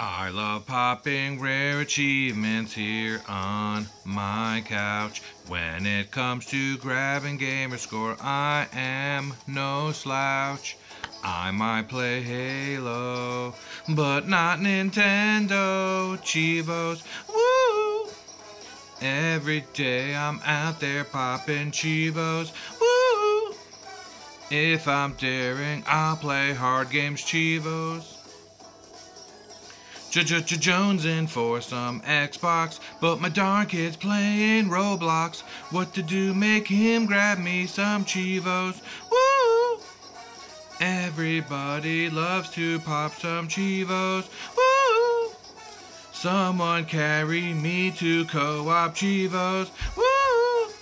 I love popping rare achievements here on my couch. When it comes to grabbing gamer score, I am no slouch. I might play Halo, but not Nintendo. Cheevos, woo! Every day I'm out there popping Cheevos, woo! If I'm daring, I'll play hard games Cheevos. Jones in for some Xbox, but my darn kid's playing Roblox. What to do? Make him grab me some Cheevos. Woo! Everybody loves to pop some Cheevos. Woo! Someone carry me to co-op Cheevos. Woo!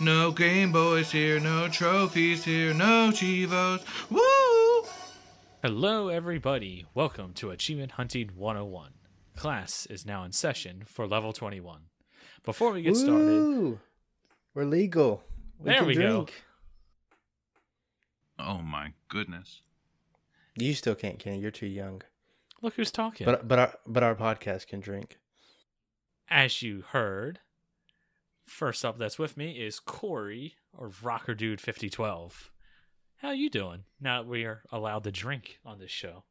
No Game Boys here, no trophies here, no Cheevos. Woo! Hello, everybody. Welcome to Achievement Hunting 101. Class is now in session for level 21. Before we get started, We're legal. There can we go. drink. Oh my goodness. You still can't, Kenny. You're too young. look who's talking. But but our but our podcast can drink. As you heard, first up that's with me is Corey or Rocker Dude 5012. How you doing? Now that we are allowed to drink on this show.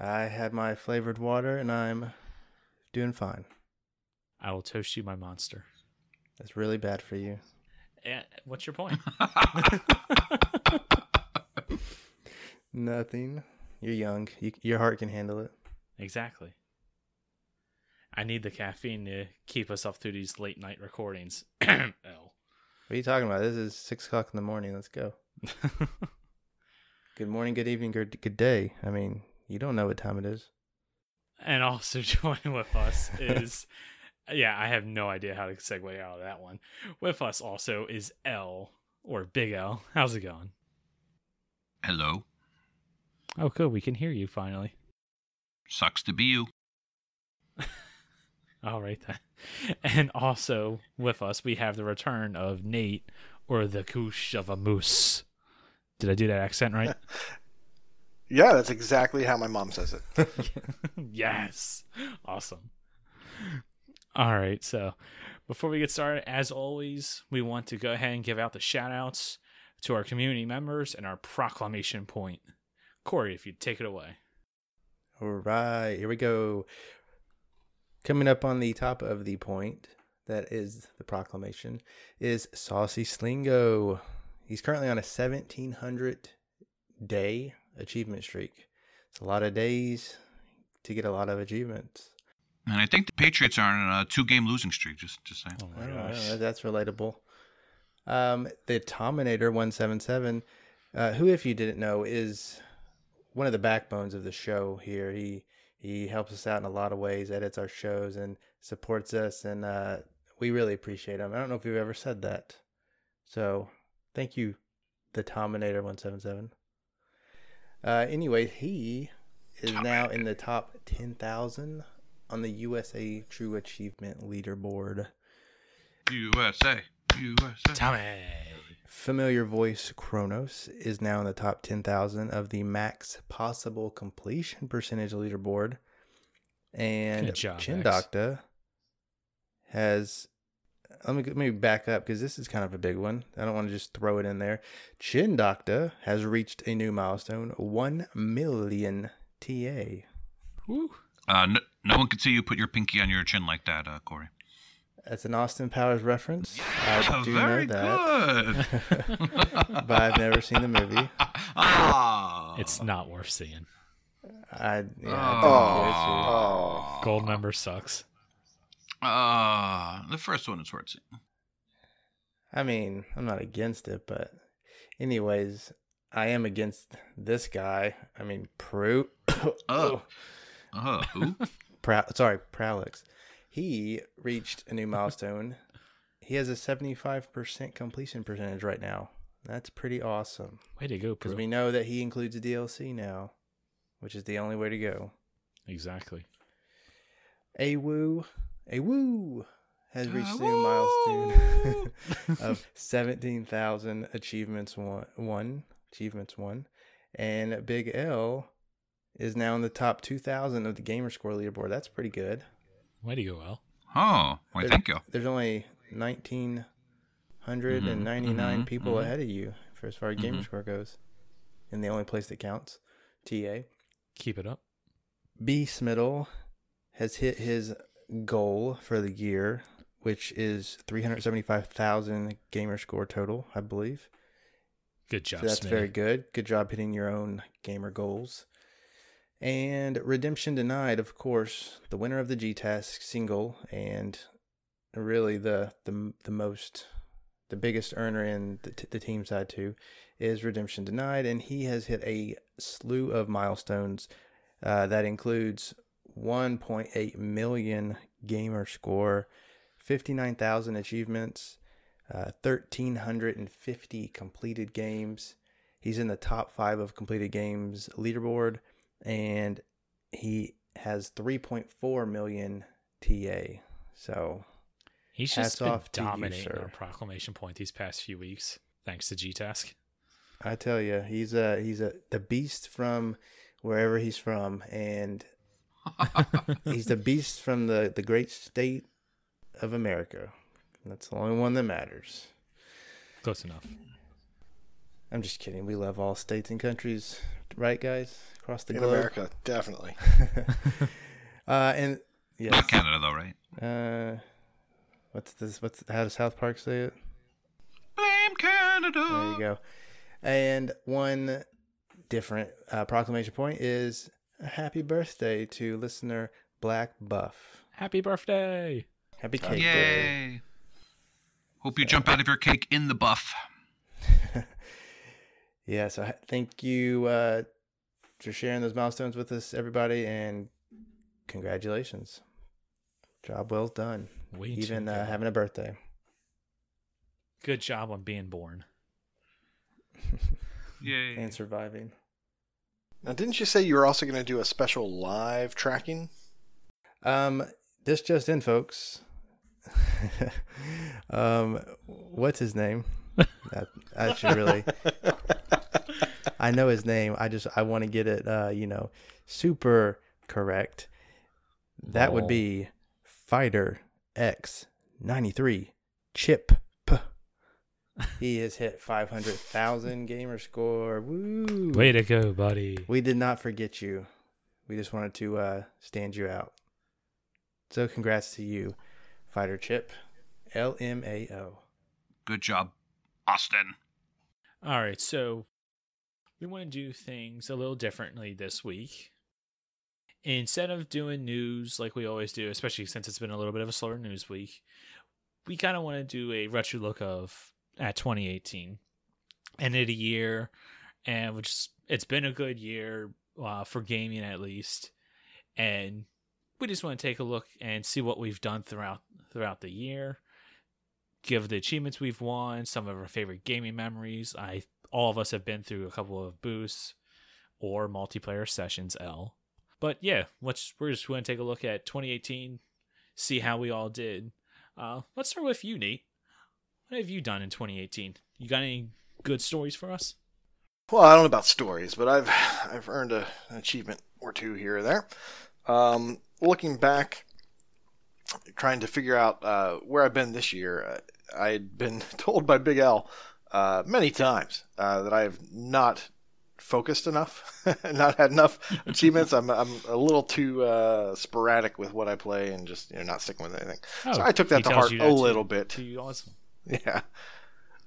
I had my flavored water and I'm doing fine. I will toast you my monster. That's really bad for you. Eh, what's your point? Nothing. You're young. You, your heart can handle it. exactly. I need the caffeine to keep us up through these late night recordings. L. What are you talking about? This is six o'clock in the morning. Let's go. Good morning, good evening, good good day. I mean, you don't know what time it is. And also joining with us is, yeah, I have no idea how to segue out of that one. With us also is L or Big L. How's it going? Hello. Oh, good. We can hear you finally. Sucks to be you. All right then. And also with us, we have the return of Nate or the Koosh of a Moose. Did I do that accent right? Yeah, that's exactly how my mom says it. yes. Awesome. All right. So before we get started, as always, we want to go ahead and give out the shout outs to our community members and our proclamation point. Corey, if you'd take it away. All right, here we go. Coming up on the top of the point, that is the proclamation, is Saucy Slingo. He's currently on a 1700 day achievement streak. It's a lot of days to get a lot of achievements. And I think the Patriots are on a two-game losing streak. Just, just saying. Oh my gosh. yeah, that's relatable. Um, the Tominator 177, uh, who, if you didn't know, is one of the backbones of the show here. He he helps us out in a lot of ways, edits our shows, and supports us, and uh, we really appreciate him. I don't know if we've ever said that, so thank you, the Tominator 177. Uh, anyway, he is now in the top 10,000 on the USA True Achievement leaderboard. USA. USA. Tommy. Familiar voice Kronos is now in the top 10,000 of the max possible completion percentage leaderboard. And Good job, Chin Doctor has. Let me, let me back up because this is kind of a big one. I don't want to just throw it in there. Chin Doctor has reached a new milestone 1 million TA. Woo. Uh, no, no one could see you put your pinky on your chin like that, uh, Corey. That's an Austin Powers reference. I do Very know that. good. but I've never seen the movie. Ah. It's not worth seeing. I, yeah, I Oh. don't care Oh, Goldmember sucks. Uh, the first one is worth seeing. I mean, I'm not against it, but anyways, I am against this guy. I mean, Pru. Oh. Uh, who? Pra- sorry, Pralix. He reached a new milestone. he has a 75% completion percentage right now. That's pretty awesome Way to go, because we know that he includes a DLC now, which is the only way to go. Exactly. Awoo, woo has reached a new milestone of 17,000 achievements won, won, achievements won, and Big L is now in the top 2,000 of the gamer score leaderboard. That's pretty good. Way to go, Well. Oh, why, There- thank you. There's only 1,999 mhm, people mhm. ahead of you for as far as gamer Mhm. score goes. And the only place that counts, TA. Keep it up. B. Smittle has hit his goal for the year, which is 375,000 gamer score total, I believe. Good job, So that's Smitty. very good. Good job hitting your own gamer goals. And Redemption Denied, of course, the winner of the G Task single, and really the the the most, the biggest earner in the, t- the team side too, is Redemption Denied, and he has hit a slew of milestones. Uh, that includes 1.8 million gamer score, 59,000 achievements, uh, 1,350 completed games. He's in the top five of completed games leaderboard, and he has 3.4 million TA. So He's just been off to you, dominating our proclamation point these past few weeks, thanks to G Task. I tell you, he's a he's a the beast from wherever he's from, and he's the beast from the the great state of America. That's the only one that matters. Close enough. I'm just kidding. We love all states and countries, right, guys? Across the In globe. America, definitely. uh, and yes, Not Canada, though, right? Uh, what's this? What's how does South Park say it? Blame Canada. There you go. And one different uh, proclamation point is a happy birthday to listener Black Buff. Happy birthday! Happy cake day. Hope you jump out of your cake in the buff. Yeah, so thank you uh, for sharing those milestones with us, everybody, and congratulations. Job well done. Way Even uh, having a birthday. Good job on being born. Yay. and surviving. Now, didn't you say you were also going to do a special live tracking? Um, this just in, folks. um, what's his name? that, I should really. I know his name. I just I want to get it. Uh, you know, super correct. That would be Fighter X ninety three Chip. P. He has hit five hundred thousand gamer score. Woo! Way to go, buddy. We did not forget you. We just wanted to uh, stand you out. So congrats to you, Fighter Chip. LMAO. Good job, Austin. All right, so we want to do things a little differently this week. Instead of doing news like we always do, especially since it's been a little bit of a slower news week, we kind of want to do a retro look of at 2018, end of the year, and which it's been a good year uh, for gaming at least, and we just want to take a look and see what we've done throughout throughout the year give the achievements we've won, some of our favorite gaming memories. I all of us have been through a couple of boosts or multiplayer sessions L. But yeah, let's we're just going to take a look at 2018, see how we all did. Uh, let's start with you, Nate. What have you done in 2018? You got any good stories for us? Well, I don't know about stories, but I've I've earned a, an achievement or two here or there. Um, looking back, trying to figure out uh, where I've been this year, I had been told by Big L uh, many times uh, that I have not focused enough, not had enough achievements. I'm I'm a little too uh, sporadic with what I play and just you know not sticking with anything. Oh, So I took that to heart you a little too. bit. To you, awesome. Yeah.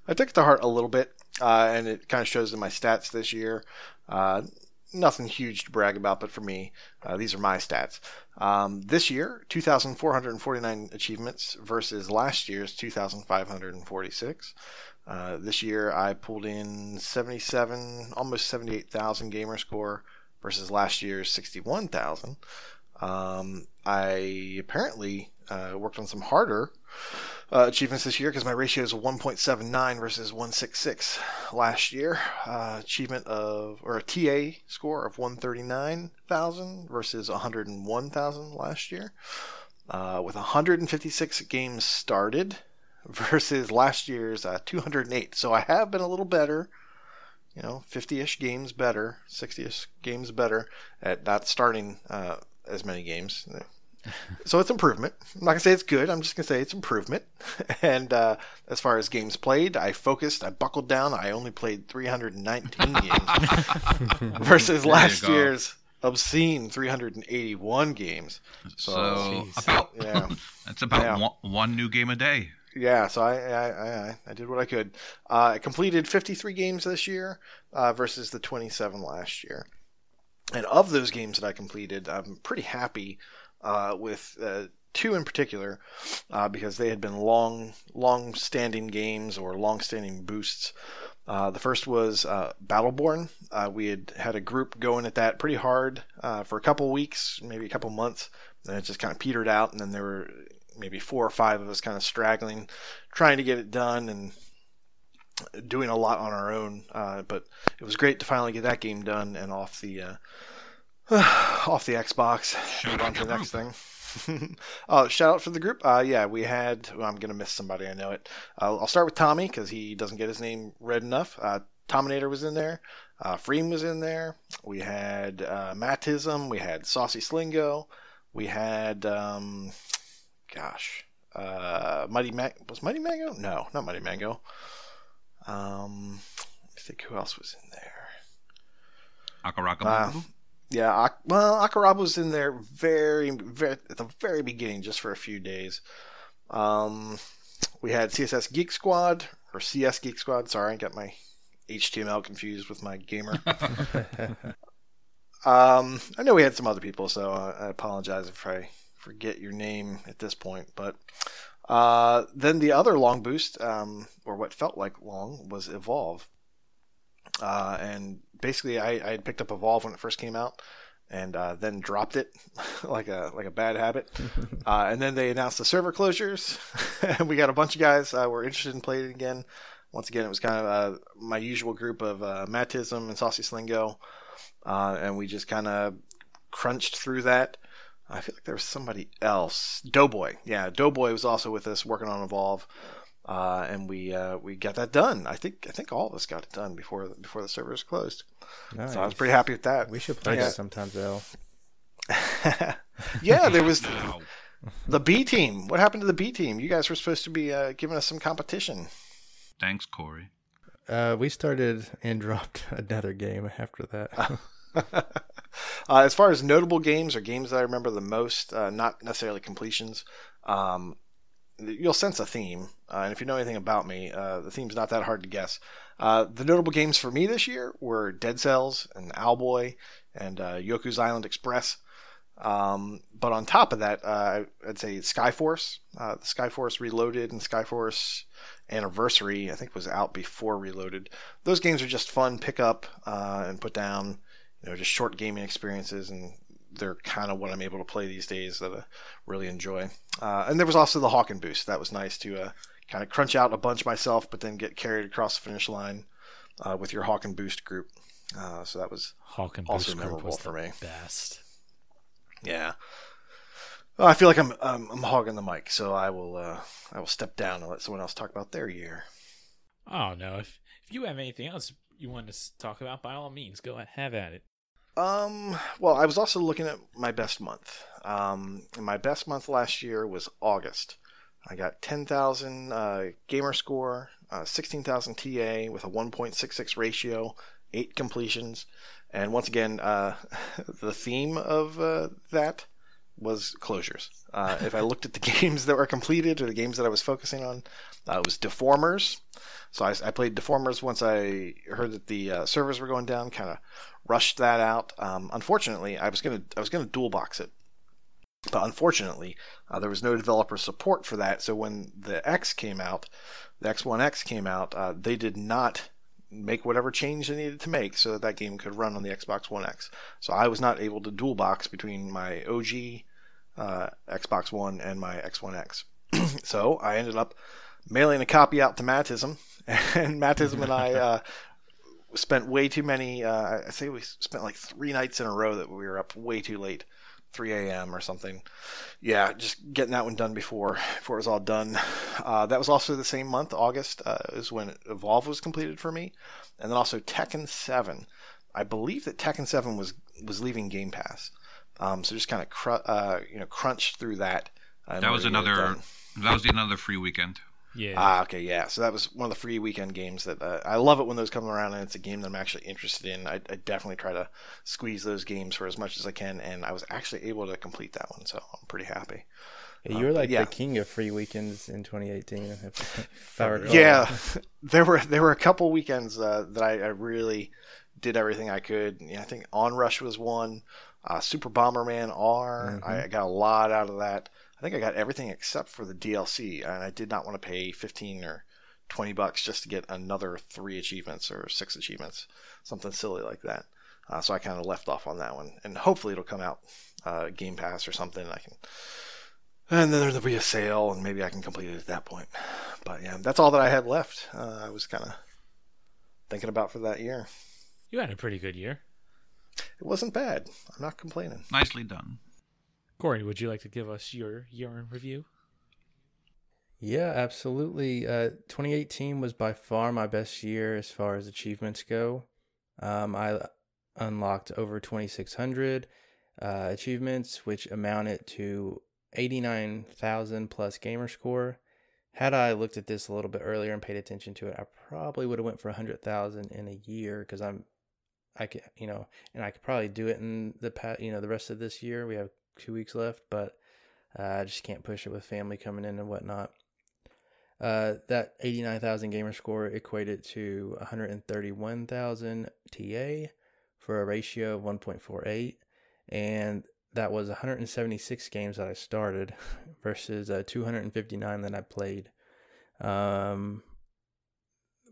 I took it to heart a little bit, uh, and it kind of shows in my stats this year. Uh, nothing huge to brag about, but for me, uh, these are my stats. Um, this year, 2,449 achievements versus last year's 2,546. Uh, this year, I pulled in 77, almost 78,000 gamer score versus last year's 61,000. Um, I apparently uh, worked on some harder uh, achievements this year because my ratio is 1.79 versus 166 last year. Uh, achievement of or a TA score of 139,000 versus 101,000 last year. Uh, with 156 games started versus last year's uh, 208. So I have been a little better you know, 50-ish games better, 60-ish games better at not starting uh, as many games. So it's improvement. I'm not gonna say it's good. I'm just gonna say it's improvement. And uh, as far as games played, I focused. I buckled down. I only played 319 games versus There last year's obscene 381 games. So Jeez. about Yeah. that's about Yeah. one, one new game a day. Yeah, so I I, I, I did what I could. Uh, I completed 53 games this year uh, versus the 27 last year. And of those games that I completed, I'm pretty happy uh, with uh, two in particular uh, because they had been long, long-standing games or long-standing boosts. Uh, the first was uh, Battleborn. Uh, we had had a group going at that pretty hard for a couple weeks, maybe a couple months. and it just kind of petered out, and then there were maybe four or five of us kind of straggling, trying to get it done and doing a lot on our own. Uh, but it was great to finally get that game done and off the uh, off the Xbox. Shout on to the next thing. oh, shout out for the group. Uh, yeah, we had. Well, I'm gonna miss somebody. I know it. Uh, I'll start with Tommy because he doesn't get his name read enough. Uh, Tominator was in there. Uh, Freem was in there. We had uh, Mattism. We had Saucy Slingo. We had, um, gosh, uh, Mighty Ma- was Mighty Mango? No, not Mighty Mango. Um, let me think who else was in there. Akaraka Uh. Yeah, well, Akaraba was in there very, very at the very beginning, just for a few days. Um, we had CSS Geek Squad or CS Geek Squad. Sorry, I got my HTML confused with my gamer. Um, I know we had some other people, so I apologize if I forget your name at this point. But uh, then the other long boost, um, or what felt like long, was Evolve. Uh, and basically, I, I had picked up Evolve when it first came out, and uh, then dropped it like a like a bad habit. Uh, and then they announced the server closures, and we got a bunch of guys uh, were interested in playing it again. Once again, it was kind of uh, my usual group of uh, Mattism and Saucy Slingo, uh, and we just kind of crunched through that. I feel like there was somebody else. Doughboy, yeah, Doughboy was also with us working on Evolve, uh, and we uh, we got that done. I think I think all of us got it done before before the servers closed. Nice. So I was pretty happy with that. We should play Yeah. that sometimes, though. yeah, there was Wow. the B team. What happened to the B team? You guys were supposed to be uh, giving us some competition. Thanks, Corey. Uh, we started and dropped another game after that. uh, as far as notable games or games that I remember the most, uh, not necessarily completions, um, you'll sense a theme. Uh, and if you know anything about me, uh, the theme's not that hard to guess. Uh, the notable games for me this year were Dead Cells and Owlboy and uh, Yoku's Island Express. Um, but on top of that, uh, I'd say Sky Force. Uh, the Sky Force Reloaded and Sky Force Anniversary, I think, was out before Reloaded. Those games are just fun, pick up and put down you know, just short gaming experiences, and they're kind of what I'm able to play these days that I really enjoy. Uh, and there was also the Hawken boost. That was nice to uh, kind of crunch out a bunch myself, but then get carried across the finish line uh, with your Hawken boost group. Uh, so that was, Hawk and Also Boost group memorable was for the me. best. yeah. Well, I feel like I'm, I'm I'm hogging the mic, so I will uh, I will step down and let someone else talk about their year. Oh no! If if you have anything else you want to talk about, by all means, go ahead, have at it. Um, well, I was also looking at my best month. Um, my best month last year was August. I got 10,000 uh, gamer score, uh, 16,000 TA with a 1.66 ratio, eight completions, and once again, uh, the theme of uh, that was closures. Uh, if I looked at the games that were completed or the games that I was focusing on, uh, it was Deformers. So I, I played Deformers once I heard that the servers were going down, kind of rushed that out. Um, unfortunately, I was gonna I was gonna dual box it, but unfortunately, uh, there was no developer support for that. So when the X came out, the X1X came out, uh, they did not make whatever change they needed to make so that that game could run on the Xbox One X. So I was not able to dual box between my OG uh, Xbox One and my X1X. so I ended up mailing a copy out to Mattism, and Mattism and I uh, spent way too many. Uh, I say we spent like three nights in a row that we were up way too late 3 a.m. or something. Yeah, just getting that one done before before it was all done. Uh, that was also the same month, August, uh, is when Evolve was completed for me, and then also Tekken 7. I believe that Tekken 7 was was leaving Game Pass, um, so just kind of cr- uh, you know crunched through that. That was to get it another. That was another free weekend. Yeah. Ah, okay, yeah. So that was one of the free weekend games that uh, I love it when those come around and it's a game that I'm actually interested in. I, I definitely try to squeeze those games for as much as I can, and I was actually able to complete that one, so I'm pretty happy. Yeah, Uh, you were but like yeah. the king of free weekends in 2018. If, if I recall. Yeah, there were there were a couple weekends uh, that I, I really did everything I could. Yeah, I think Onrush was one. Uh, Super Bomberman R. I I got a lot out of that. I think I got everything except for the DLC, and I did not want to pay 15 or 20 bucks just to get another three achievements or six achievements, something silly like that. Uh, so I kind of left off on that one, and hopefully it'll come out uh, Game Pass or something. I can, and then there'll be a sale, and maybe I can complete it at that point. But yeah, that's all that I had left. Uh, I was kind of thinking about for that year. You had a pretty good year. It wasn't bad. I'm not complaining. Nicely done. Corey, would you like to give us your year in review? Yeah, absolutely. Uh, 2018 was by far my best year as far as achievements go. Um, I unlocked over 2,600 uh, achievements, which amounted to 89,000 plus gamer score. Had I looked at this a little bit earlier and paid attention to it, I probably would have went for 100,000 in a year because I'm, I can, you know, and I could probably do it in the past, you know, the rest of this year. We have two weeks left, but uh, I just can't push it with family coming in and whatnot. Uh, that 89,000 gamer score equated to 131,000 TA for a ratio of 1.48. And that was 176 games that I started versus uh, 259 that I played. Um,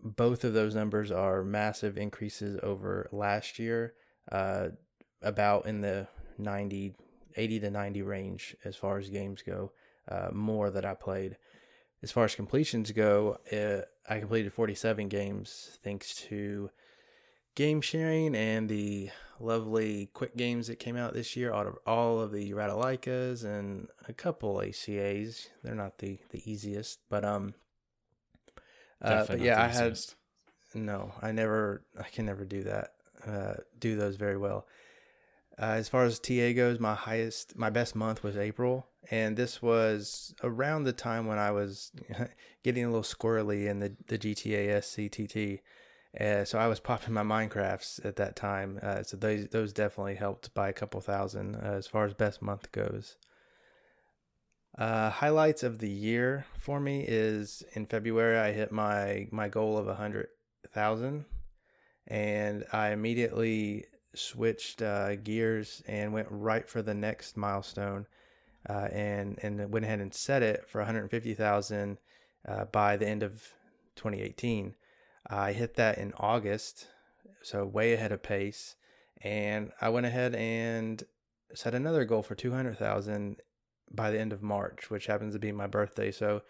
both of those numbers are massive increases over last year, uh, about in the 90, 80 to 90 range as far as games go, uh, more that I played as far as completions go, uh, I completed 47 games thanks to game sharing and the lovely quick games that came out this year. Out of all of the Ratalaikas and a couple ACAs, they're not the the easiest, but um, uh, but yeah, I had no, I never, I can never do that. Uh, do those very well. Uh, as far as TA goes, my highest, my best month was April, and this was around the time when I was getting a little squirrely in the the GTA SCTT. Uh, so I was popping my Minecrafts at that time. Uh, so those those definitely helped by a couple thousand uh, as far as best month goes. Uh, highlights of the year for me is in February I hit my my goal of a hundred thousand, and I immediately switched uh, gears and went right for the next milestone, uh, and and went ahead and set it for one hundred fifty thousand uh, by the end of 2018. I hit that in August, so way ahead of pace, and I went ahead and set another goal for two hundred thousand by the end of March, which happens to be my birthday. So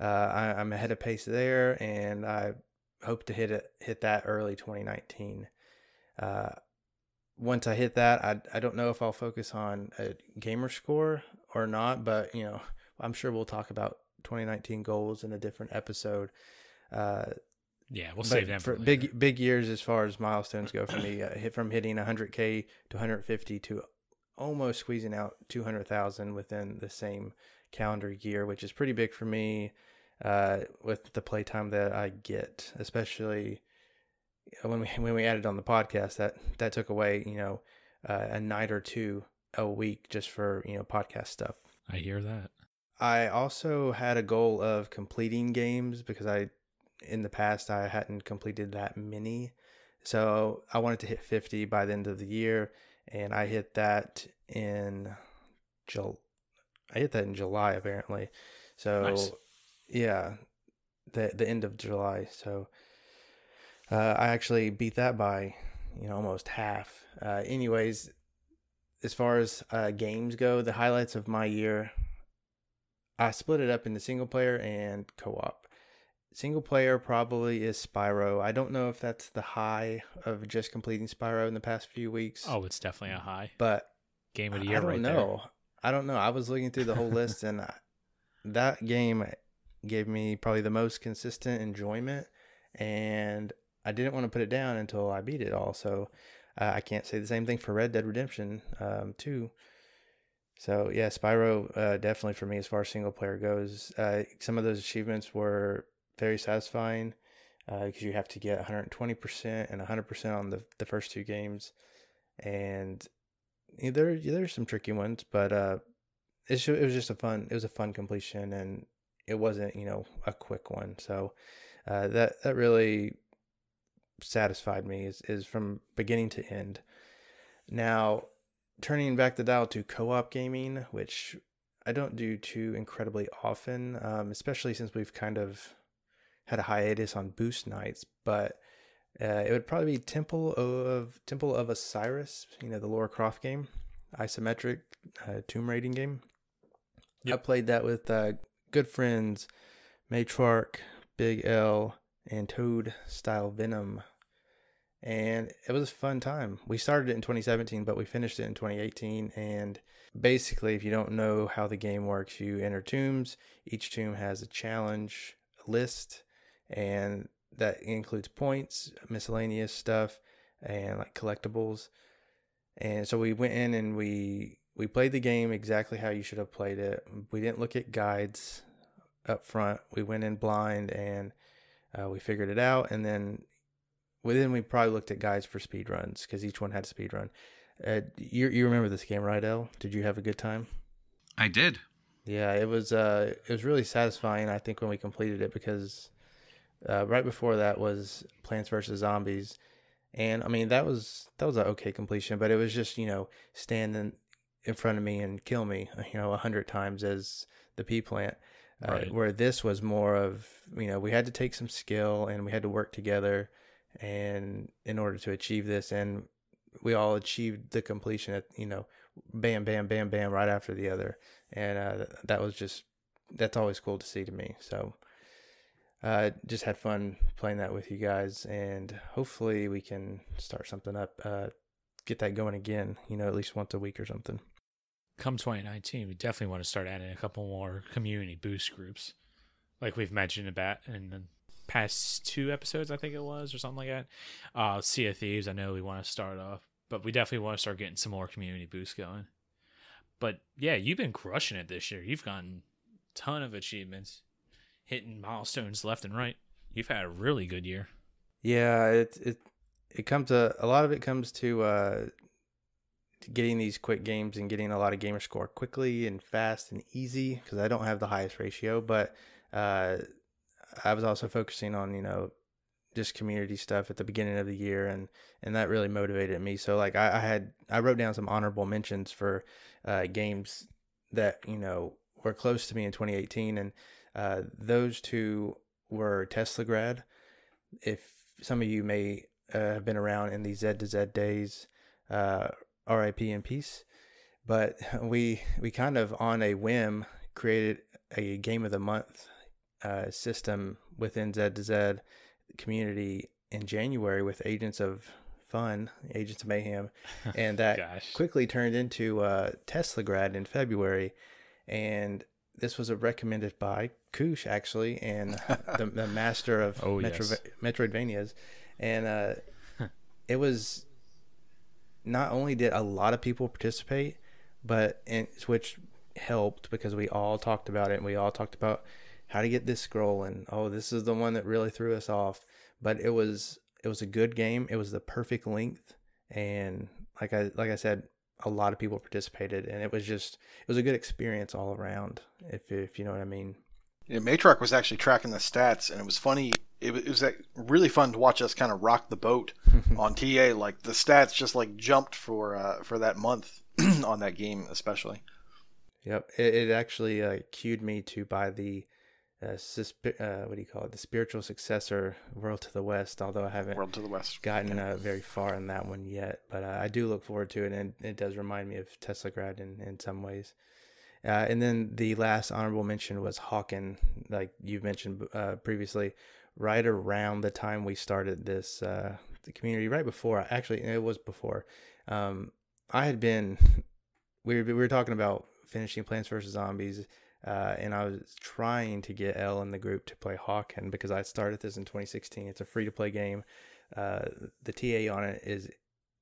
uh, I, I'm ahead of pace there, and I hope to hit it hit that early 2019. Uh, once I hit that, I I don't know if I'll focus on a gamer score or not, but you know I'm sure we'll talk about 2019 goals in a different episode. Uh, Yeah, we'll save that for big big years as far as milestones go for me. Uh, hit from hitting 100k to 150 to almost squeezing out 200,000 within the same calendar year, which is pretty big for me. Uh, with the playtime that I get, especially when we when we added on the podcast, that that took away you know uh, a night or two a week just for you know podcast stuff. I hear that. I also had a goal of completing games because I, in the past, I hadn't completed that many. So I wanted to hit 50 by the end of the year, and I hit that in Jul. I hit that in July apparently. So Nice. yeah, the the end of July. So uh, I actually beat that by you know almost half. Uh, anyways, as far as uh, games go, the highlights of my year, I split it up into single player and co-op. Single player probably is Spyro. I don't know if that's the high of just completing Spyro in the past few weeks. Oh, it's definitely a high. but game of the I year don't right know. I don't know. I was looking through the whole list, and I, that game gave me probably the most consistent enjoyment, and I didn't want to put it down until I beat it all. So uh, I can't say the same thing for Red Dead Redemption um, 2. So yeah, Spyro uh, definitely for me as far as single player goes. Uh, some of those achievements were very satisfying because you have to get 120% and 100% on the, the first two games, and yeah, there there's some tricky ones, but uh, it's it was just a fun it was a fun completion and it wasn't you know a quick one. So uh, that that really satisfied me is is from beginning to end. Now turning back the dial to co-op gaming, which I don't do too incredibly often, um, especially since we've kind of had a hiatus on boost nights. But uh, it would probably be Temple of Temple of Osiris, you know, the Laura Croft game, isometric uh, tomb raiding game. I played that with uh, good friends, Matriarch, Big L, and Toad Style Venom. And it was a fun time. We started it in 2017, but we finished it in 2018. And basically, if you don't know how the game works, you enter tombs. Each tomb has a challenge list, and that includes points, miscellaneous stuff, and like collectibles. And so we went in and we we played the game exactly how you should have played it. We didn't look at guides up front. We went in blind and uh, we figured it out. And then within we probably looked at guides for speed runs because each one had a speed run. Uh, you you remember this game, right, El? Did you have a good time? I did. Yeah, it was uh it was really satisfying I think when we completed it because uh, right before that was Plants vs Zombies and I mean that was that was an okay completion but it was just, you know, standing in front of me and kill me, you know, a hundred times as the pea plant. Uh, Right. Where this was more of, you know, we had to take some skill and we had to work together and in order to achieve this and we all achieved the completion at, you know, bam, bam, bam, bam, right after the other and uh, that was just that's always cool to see to me. So uh, just had fun playing that with you guys, and hopefully we can start something up, uh, get that going again. You know, at least once a week or something. Come 2019, we definitely want to start adding a couple more community boost groups, like we've mentioned about in the past two episodes, I think it was, or something like that. Uh, Sea of Thieves, I know we want to start off, but we definitely want to start getting some more community boosts going. But yeah, you've been crushing it this year. You've gotten ton of achievements, hitting milestones left and right. You've had a really good year. Yeah, it it it comes to a lot of it comes to uh, getting these quick games and getting a lot of gamer score quickly and fast and easy because I don't have the highest ratio, but uh, I was also focusing on you know just community stuff at the beginning of the year and and that really motivated me. So like I, I had I wrote down some honorable mentions for uh, games that you know were close to me in 2018 and uh, those two were Teslagrad if some of you may uh, have been around in the Z to Z days, uh, RIP in peace. But we we kind of on a whim created a game of the month uh, system within Z to Z community in January with Agents of Fun, Agents of Mayhem, and that quickly turned into uh, Teslagrad in February, and this was a recommended by Koosh actually, and the, the master of Oh, Metro, yes. Metroidvanias, and uh, it was not only did a lot of people participate, but and which helped because we all talked about it and we all talked about how to get this scroll and oh this is the one that really threw us off. But it was it was a good game. It was the perfect length. And like i like i said a lot of people participated and it was just it was a good experience all around if if you know what i mean Yeah, Matriarch was actually tracking the stats, and it was funny. It was, it was really fun to watch us kind of rock the boat on TA. Like the stats just like jumped for uh, for that month on that game, especially. Yep, it, it actually uh, cued me to buy the uh, uh, what do you call it? The spiritual successor, World to the West. Although I haven't World to the West. gotten uh, very far in that one yet, but uh, I do look forward to it, and it does remind me of Teslagrad in in some ways. Uh, and then the last honorable mention was Hawken, like you've mentioned uh, previously, right around the time we started this uh, the community, right before. Actually, it was before. Um, I had been we were, we were talking about finishing Plants vs Zombies, uh, and I was trying to get L in the group to play Hawken because I started this in 2016. It's a free to play game. Uh, the TA on it is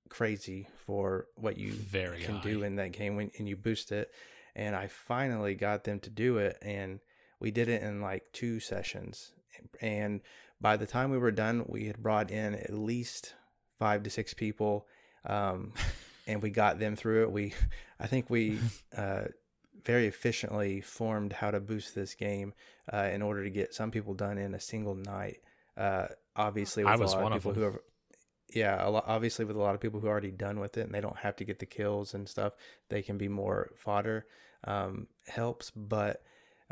crazy for what you Very can high. do in that game when and you boost it. And I finally got them to do it, and we did it in like two sessions. And by the time we were done, we had brought in at least five to six people, um, and we got them through it. We, I think we uh, very efficiently formed how to boost this game uh, in order to get some people done in a single night. Uh, obviously, with I a was lot one of of people who have, yeah, a lot, obviously with a lot of people who are already done with it and they don't have to get the kills and stuff, they can be more fodder. Um, helps, but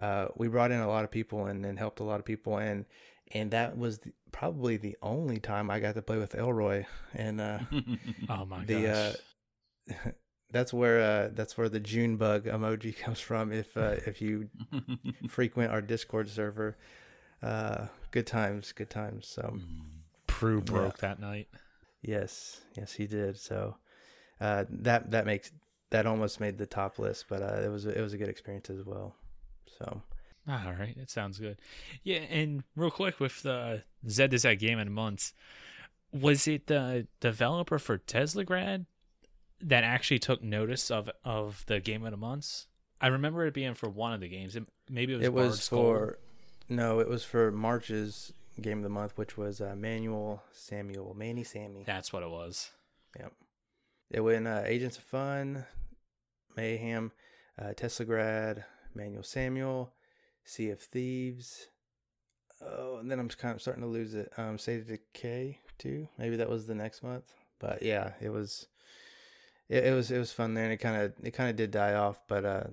uh, we brought in a lot of people and then helped a lot of people and and that was the, probably the only time I got to play with Elroy and uh, Oh my the gosh. uh, that's where uh, that's where the June bug emoji comes from. If uh, if you frequent our Discord server, uh, good times, good times. So Prue broke that night. Yes, yes, he did. So uh, that that makes that almost made the top list, but uh, it was it was a good experience as well. So All right, it sounds good. Yeah, and real quick with the Z to Z game in months, was it the developer for Teslagrad that actually took notice of of the game of the months? I remember it being for one of the games. It, maybe it was. it was for no, it was for March's game of the month, which was uh, Manual Samuel, Manny Sammy. That's what it was. Yep. It went uh, Agents of Fun, Mayhem, uh, Teslagrad, Manuel Samuel, Sea of Thieves. Oh, and then I'm kind of starting to lose it. Um, State Decay too. Maybe that was the next month. But yeah, it was. It, it was it was fun there, and it kind of it kind of did die off. But uh,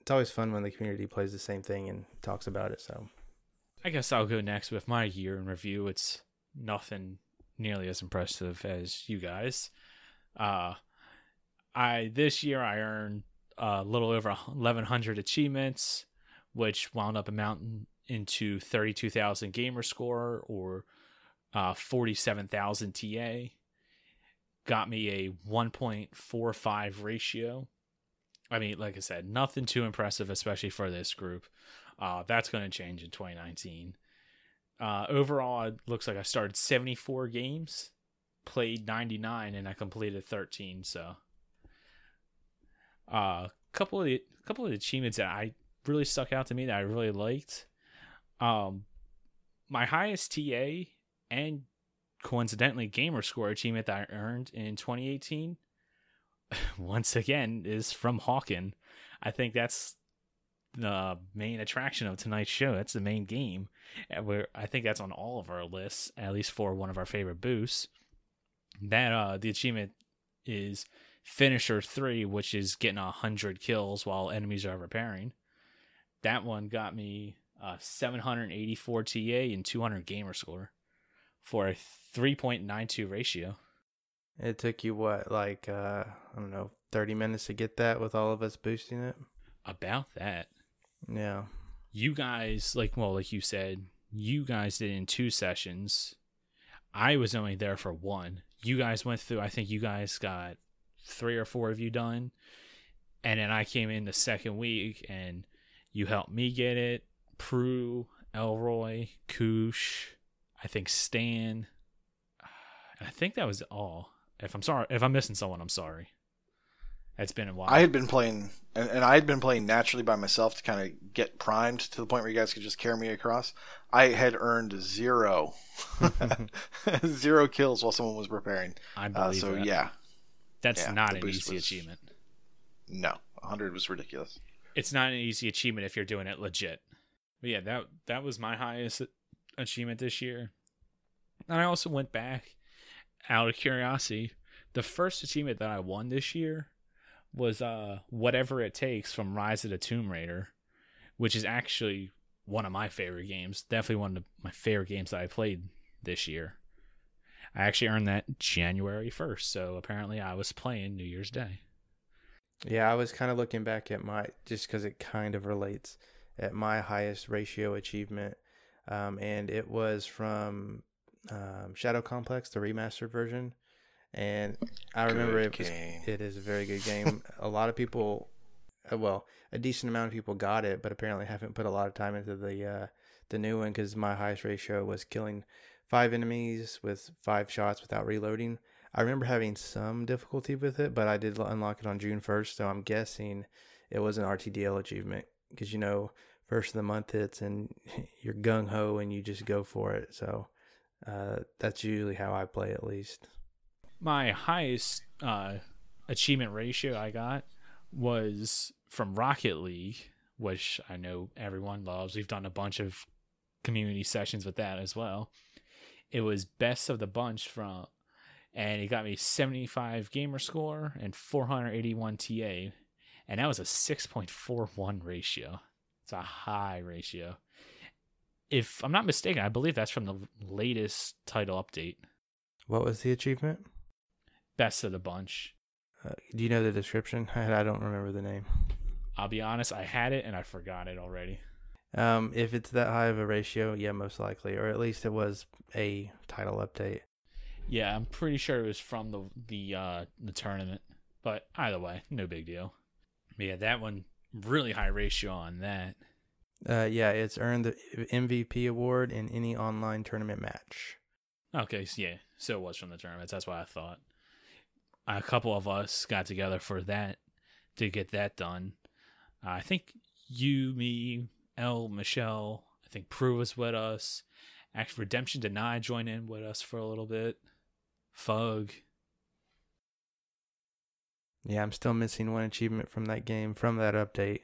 it's always fun when the community plays the same thing and talks about it. So I guess I'll go next with my year in review. It's nothing nearly as impressive as you guys. Uh, I this year I earned a little over 1,100 achievements, which wound up amounting into 32,000 gamer score or uh, 47,000 TA. Got me a 1.45 ratio. I mean, like I said, nothing too impressive, especially for this group. Uh, that's going to change in 2019. Uh, overall, it looks like I started 74 games, played 99, and I completed 13. So, a uh, couple of the couple of the achievements that I really stuck out to me that I really liked. Um, my highest TA and coincidentally gamer score achievement that I earned in 2018 once again is from Hawken. I think that's the main attraction of tonight's show. That's the main game. And where I think that's on all of our lists, at least for one of our favorite boosts. That uh the achievement is finisher three, which is getting a hundred kills while enemies are repairing. That one got me uh 784 TA and 200 gamer score for a 3.92 ratio. it took you what, like uh, I don't know, thirty minutes to get that with all of us boosting it. About that, Yeah. you guys like well like you said you guys did in two sessions. I was only there for one. You guys went through i think you guys got three or four of you done. And then i came in the second week and you helped me get it. Prue elroy koosh i think stan. I think that was all. If i'm sorry if i'm missing someone i'm sorry it's been a while I had been playing, and, and I had been playing naturally by myself to kind of get primed to the point where you guys could just carry me across. I had earned zero, zero kills while someone was preparing. i Uh, believe so that. yeah, that's yeah, not an easy was- achievement no, 100 was ridiculous. it's not an easy achievement if you're doing it legit. But yeah, that that was my highest achievement this year. And I also went back out of curiosity. The first achievement that I won this year was uh whatever it takes from Rise of the Tomb Raider, which is actually one of my favorite games. Definitely one of my favorite games that I played this year. I actually earned that January 1st, so apparently I was playing New Year's Day. Yeah, I was kind of looking back at my just because it kind of relates at my highest ratio achievement, um, and it was from um, Shadow Complex, the remastered version, and I remember it was it is a very good game. a lot of people, uh, well, a decent amount of people got it, but apparently haven't put a lot of time into the uh, the new one because my highest ratio was killing five enemies with five shots without reloading. I remember having some difficulty with it, but I did unlock it on June first, so I'm guessing it was an RTDL achievement because you know first of the month hits and you're gung ho and you just go for it. So uh, that's usually how I play at least. My highest uh, achievement ratio I got was from Rocket League, which I know everyone loves. We've done a bunch of community sessions with that as well. It was best of the bunch from, and it got me 75 gamer score and 481 TA, and that was a 6.41 ratio. It's a high ratio. If I'm not mistaken, I believe that's from the latest title update, What was the achievement? Best of the bunch. Uh, do you know the description? I, I don't remember the name. I'll be honest, I had it and I forgot it already. Um, if it's that high of a ratio, yeah, most likely, or at least it was a title update. Yeah, I'm pretty sure it was from the the uh the tournament. But either way, no big deal. But yeah, that one really high ratio on that. Uh, yeah, it's earned the MVP award in any online tournament match. Okay, so yeah, so it was from the tournaments. That's why I thought. A couple of us got together for that to get that done. Uh, I think you, me, L, Michelle. I think Prue was with us. Actually, Redemption Denied joined in with us for a little bit. Fug. Yeah, I'm still missing one achievement from that game from that update.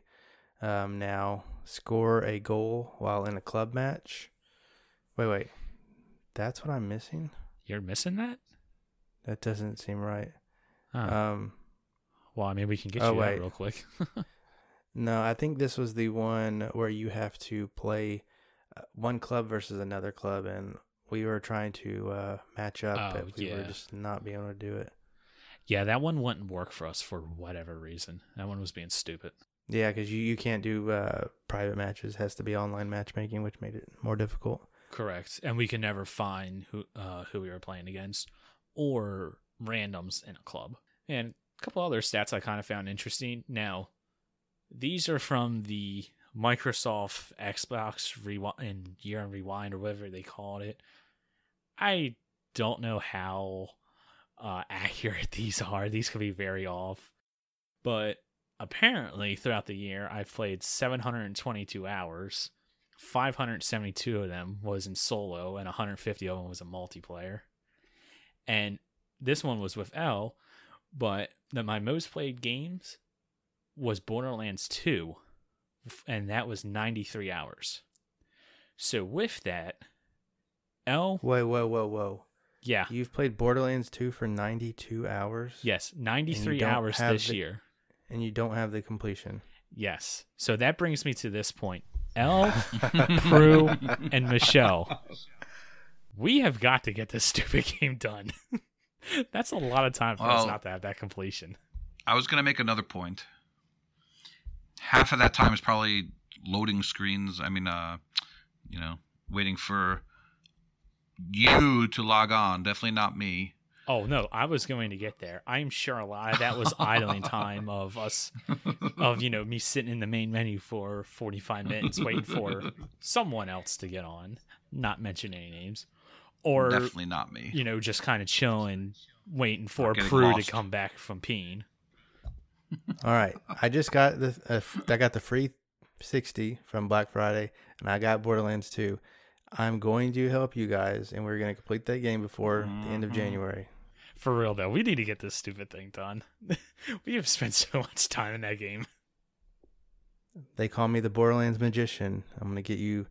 Um, now score a goal while in a club match. Wait, wait, that's what I'm missing. You're missing that? That doesn't seem right. Huh. Um, well, I mean, we can get oh, you wait. real quick. no, I think this was the one where you have to play uh, one club versus another club, and we were trying to uh, match up, Oh, but we were just not being able to do it. yeah, that one wouldn't work for us for whatever reason. That one was being stupid. Yeah, because you, you can't do uh, private matches; it has to be online matchmaking, which made it more difficult. Correct. And we can never find who uh, who we were playing against or randoms in a club. And a couple other stats I kind of found interesting. Now, these are from the Microsoft Xbox Rewind Year and Rewind or whatever they called it. I don't know how uh, accurate these are. These could be very off. But apparently, throughout the year, I've played 722 hours. 572 of them was in solo, and 150 of them was in multiplayer. And this one was with L, but the, my most played games was Borderlands 2, and that was 93 hours. So with that, L, Whoa, whoa, whoa, whoa! yeah, You've played Borderlands 2 for 92 hours? yes, 93 hours this the- year. And you don't have the completion. Yes. So that brings me to this point. L, Prue, and Michelle. We have got to get this stupid game done. That's a lot of time for us not to have that completion. I was gonna make another point. Half of that time is probably loading screens. I mean, uh, you know, waiting for you to log on. Definitely not me. Oh no, I was going to get there. I'm sure a lot of that was idling time of us of you know me sitting in the main menu for 45 minutes waiting for someone else to get on, not mention any names. Or Definitely not me. you know, just kind of chilling, waiting for Getting Prue lost. to come back from peeing. All right. I just got the uh, f- I got the free 60 from Black Friday and I got Borderlands 2. I'm going to help you guys and we're going to complete that game before the end of Mhm. January. For real though, we need to get this stupid thing done. we have spent so much time in that game. They call me the Borderlands magician. I'm going to get you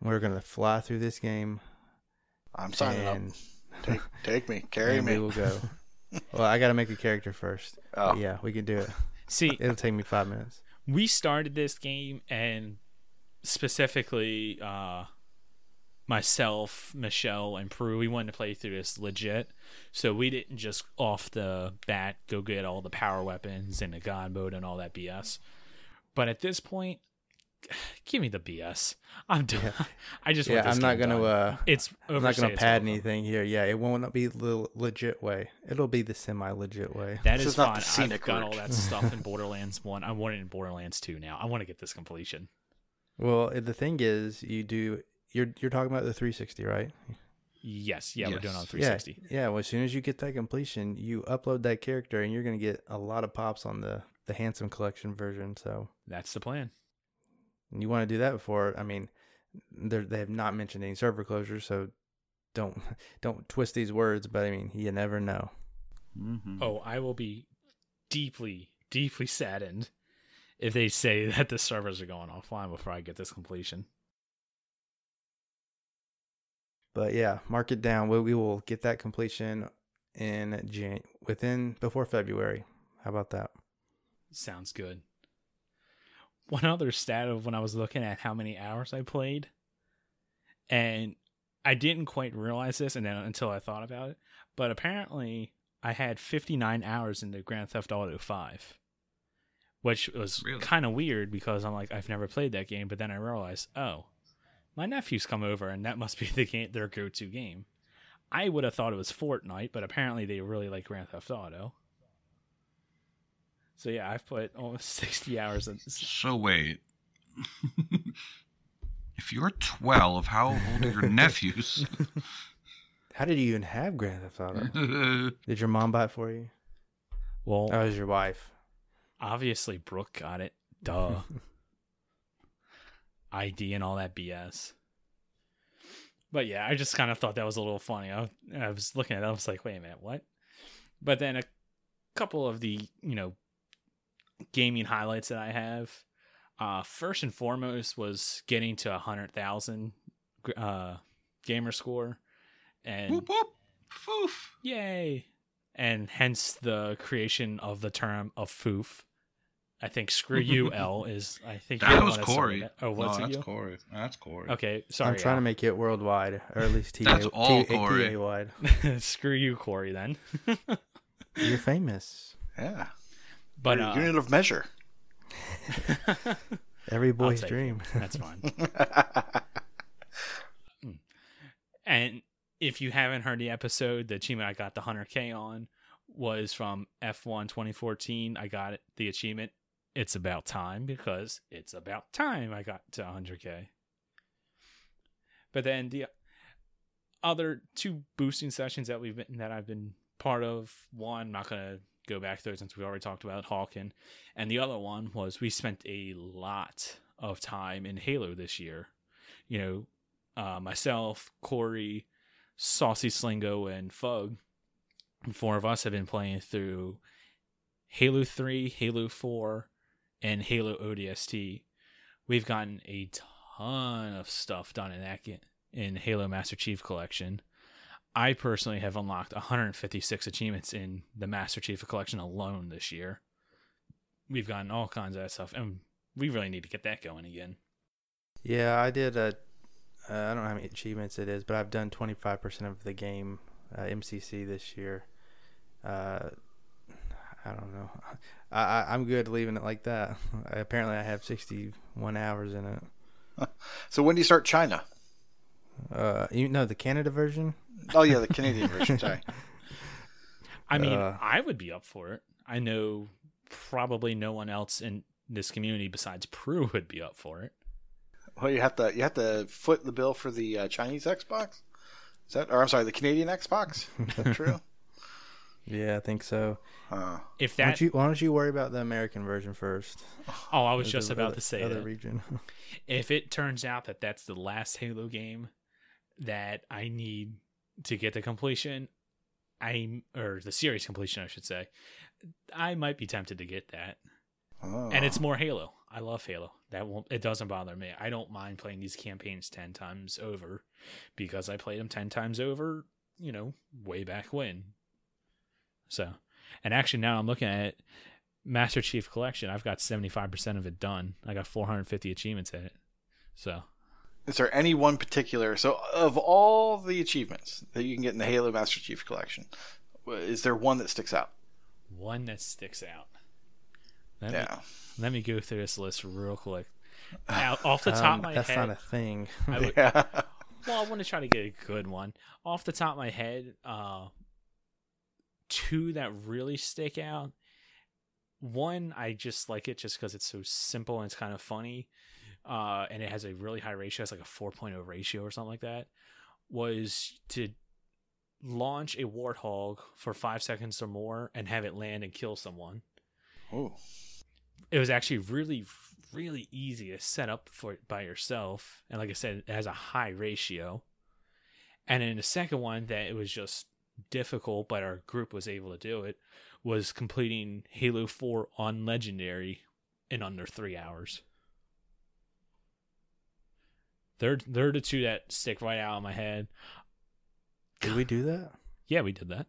we're going to fly through this game I'm signing and up. Take, take me. Carry and me. we will go. well, I got to make a character first. Oh. But yeah, we can do it. See, It'll take me 5 minutes. we started this game and specifically uh myself michelle and prue we wanted to play through this legit so we didn't just off the bat go get all the power weapons and the god mode and all that bs but at this point give me the BS. I'm done. I just Yeah, want this I'm not gonna. done. Uh, It's I'm not gonna pad welcome. anything here. Yeah, it won't be the legit way. It'll be the semi-legit way. That This is is not fine. I've got route. all that stuff in Borderlands One. I want it in Borderlands Two now. I want to get this completion. Well, the thing is, you do. You're you're talking about the 360, right? Yes, yeah, we're doing it on 360. Yeah, yeah. Well, as soon as you get that completion, you upload that character, and you're gonna get a lot of pops on the the handsome collection version. So That's the plan. And you want to do that before. I mean, they they have not mentioned any server closures, so don't don't twist these words. But I mean, you never know. Mm-hmm. Oh, I will be deeply, deeply saddened if they say that the servers are going offline before I get this completion. But yeah, mark it down. We, we will get that completion in Jan within before February. How about that? Sounds good. One other stat of when I was looking at how many hours I played, and I didn't quite realize this, and then until I thought about it, but apparently I had 59 hours into Grand Theft Auto 5, which was Really? kind of weird because I'm like I've never played that game, but then I realized, oh, my nephews come over, and that must be the game their go-to game. I would have thought it was Fortnite, but apparently they really like Grand Theft Auto. So yeah, I've put almost 60 hours in. So wait. if you're 12, how old are your nephews? How did you even have Grand Theft Auto? Did your mom buy it for you? Well, that was your wife. obviously Brooke got it. Duh. ID and all that BS. But yeah, I just kind of thought that was a little funny. I, I was looking at it, I was like, wait a minute, what? But then a couple of the, you know, gaming highlights that I have. Uh, first and foremost was getting to a hundred thousand uh, gamer score, and whoop whoop. Foof. Yay! And hence the creation of the term of foof. I think screw you, L is. I think you're That the was one that started Corey. it. Oh, no, was it that's you? Corey. That's Corey. Okay, sorry. I'm trying to Al. make it worldwide, or at least TA, That's all, TA Corey. wide. screw you, Corey. Then, You're famous. Yeah. But Your uh, unit of measure. Every boy's take it. dream. that's fine. And if you haven't heard the episode, the achievement I got the 100K on was from F1 2014. I got it, the achievement. It's about time because it's about time I got to 100K. But then the other two boosting sessions that we've been that I've been part of, one I'm not gonna go back there since we already talked about Hawken, and the other one was we spent a lot of time in Halo this year. You know, uh, myself, Corey, Saucy Slingo, and Fug, four of us have been playing through Halo 3, Halo 4, and Halo ODST. We've gotten a ton of stuff done in that in Halo Master Chief Collection. I personally have unlocked 156 achievements in the Master Chief Collection alone this year. We've gotten all kinds of that stuff, and we really need to get that going again. Yeah, I did a. Uh, I don't know how many achievements it is, but I've done 25% of the game uh, MCC this year. Uh, I don't know. I, I I'm good leaving it like that. I, apparently, I have 61 hours in it. so when do you start China? Uh, you know the Canada version. Oh yeah, the Canadian version. Sorry. I mean, Uh. I would be up for it. I know probably no one else in this community besides Prue would be up for it. Well, you have to you have to foot the bill for the uh, Chinese Xbox. Is that? Or I'm sorry, the Canadian Xbox. Is that true? Yeah, I think so. uh, If Why that, don't you Why don't you worry about the American version first? oh, I was just the about other- to say other that. region. if it turns out that that's the last Halo game that I need to get the completion, I or the series completion, I should say, I might be tempted to get that. oh. And it's oh. more Halo. I love Halo. That won't. It doesn't bother me. I don't mind playing these campaigns ten times over because I played them ten times over. You know, way back when. So, and actually now I'm looking at Master Chief Collection. I've got seventy five percent of it done. I got four hundred fifty achievements in it. So Is there any one particular? So, of all the achievements that you can get in the Halo Master Chief Collection, is there one that sticks out? one that sticks out. Let me Yeah. let me go through this list real quick. Now, off the top Um, of my that's head, not a thing. I would, Yeah. well, I want to try to get a good one. Off the top of my head, uh, two that really stick out. One, I just like it just because it's so simple and it's kind of funny, uh, and it has a really high ratio. It's like a 4.0 ratio or something like that. Was to launch a warthog for five seconds or more and have it land and kill someone. Ooh. It was actually really, really easy to set up for it by yourself, and like I said, it has a high ratio. And then the second one that it was just difficult, but our group was able to do it, was completing Halo 4 on Legendary in under three hours. They're, they're the two that stick right out of my head. Did we do that? Yeah, we did that.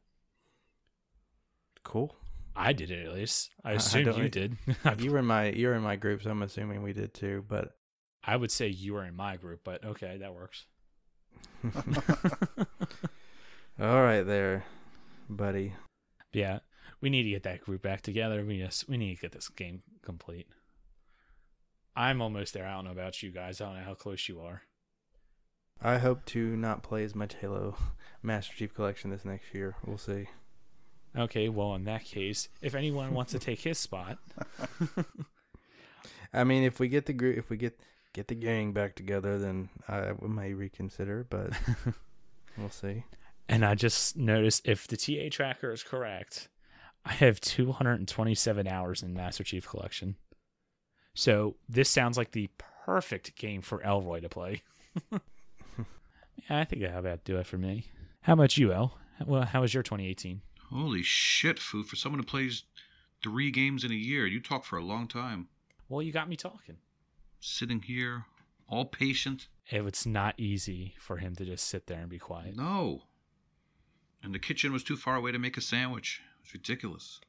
Cool. I did it at least. I I- I assume you did. You were in my you were in my group, so I'm assuming we did too. But I would say you were in my group, but okay, that works. all right, there, buddy. yeah, we need to get that group back together. We just we need to get this game complete. I'm almost there. I don't know about you guys. I don't know how close you are. I hope to not play as much Halo Master Chief Collection this next year. We'll see. Okay, well in that case, if anyone wants to take his spot, I mean, if we get the group, if we get get the gang back together, then I may reconsider. But we'll see. and I just noticed if the TA tracker is correct, I have 227 hours in Master Chief Collection. So this sounds like the perfect game for Elroy to play. yeah, I think that'll about do it for me. How about you, El? Well, how was your 2018? Holy shit, Foo! For someone who plays three games in a year, you talk for a long time. Well, you got me talking. Sitting here, all patient. It's not easy for him to just sit there and be quiet. No. And the kitchen was too far away to make a sandwich. It's ridiculous.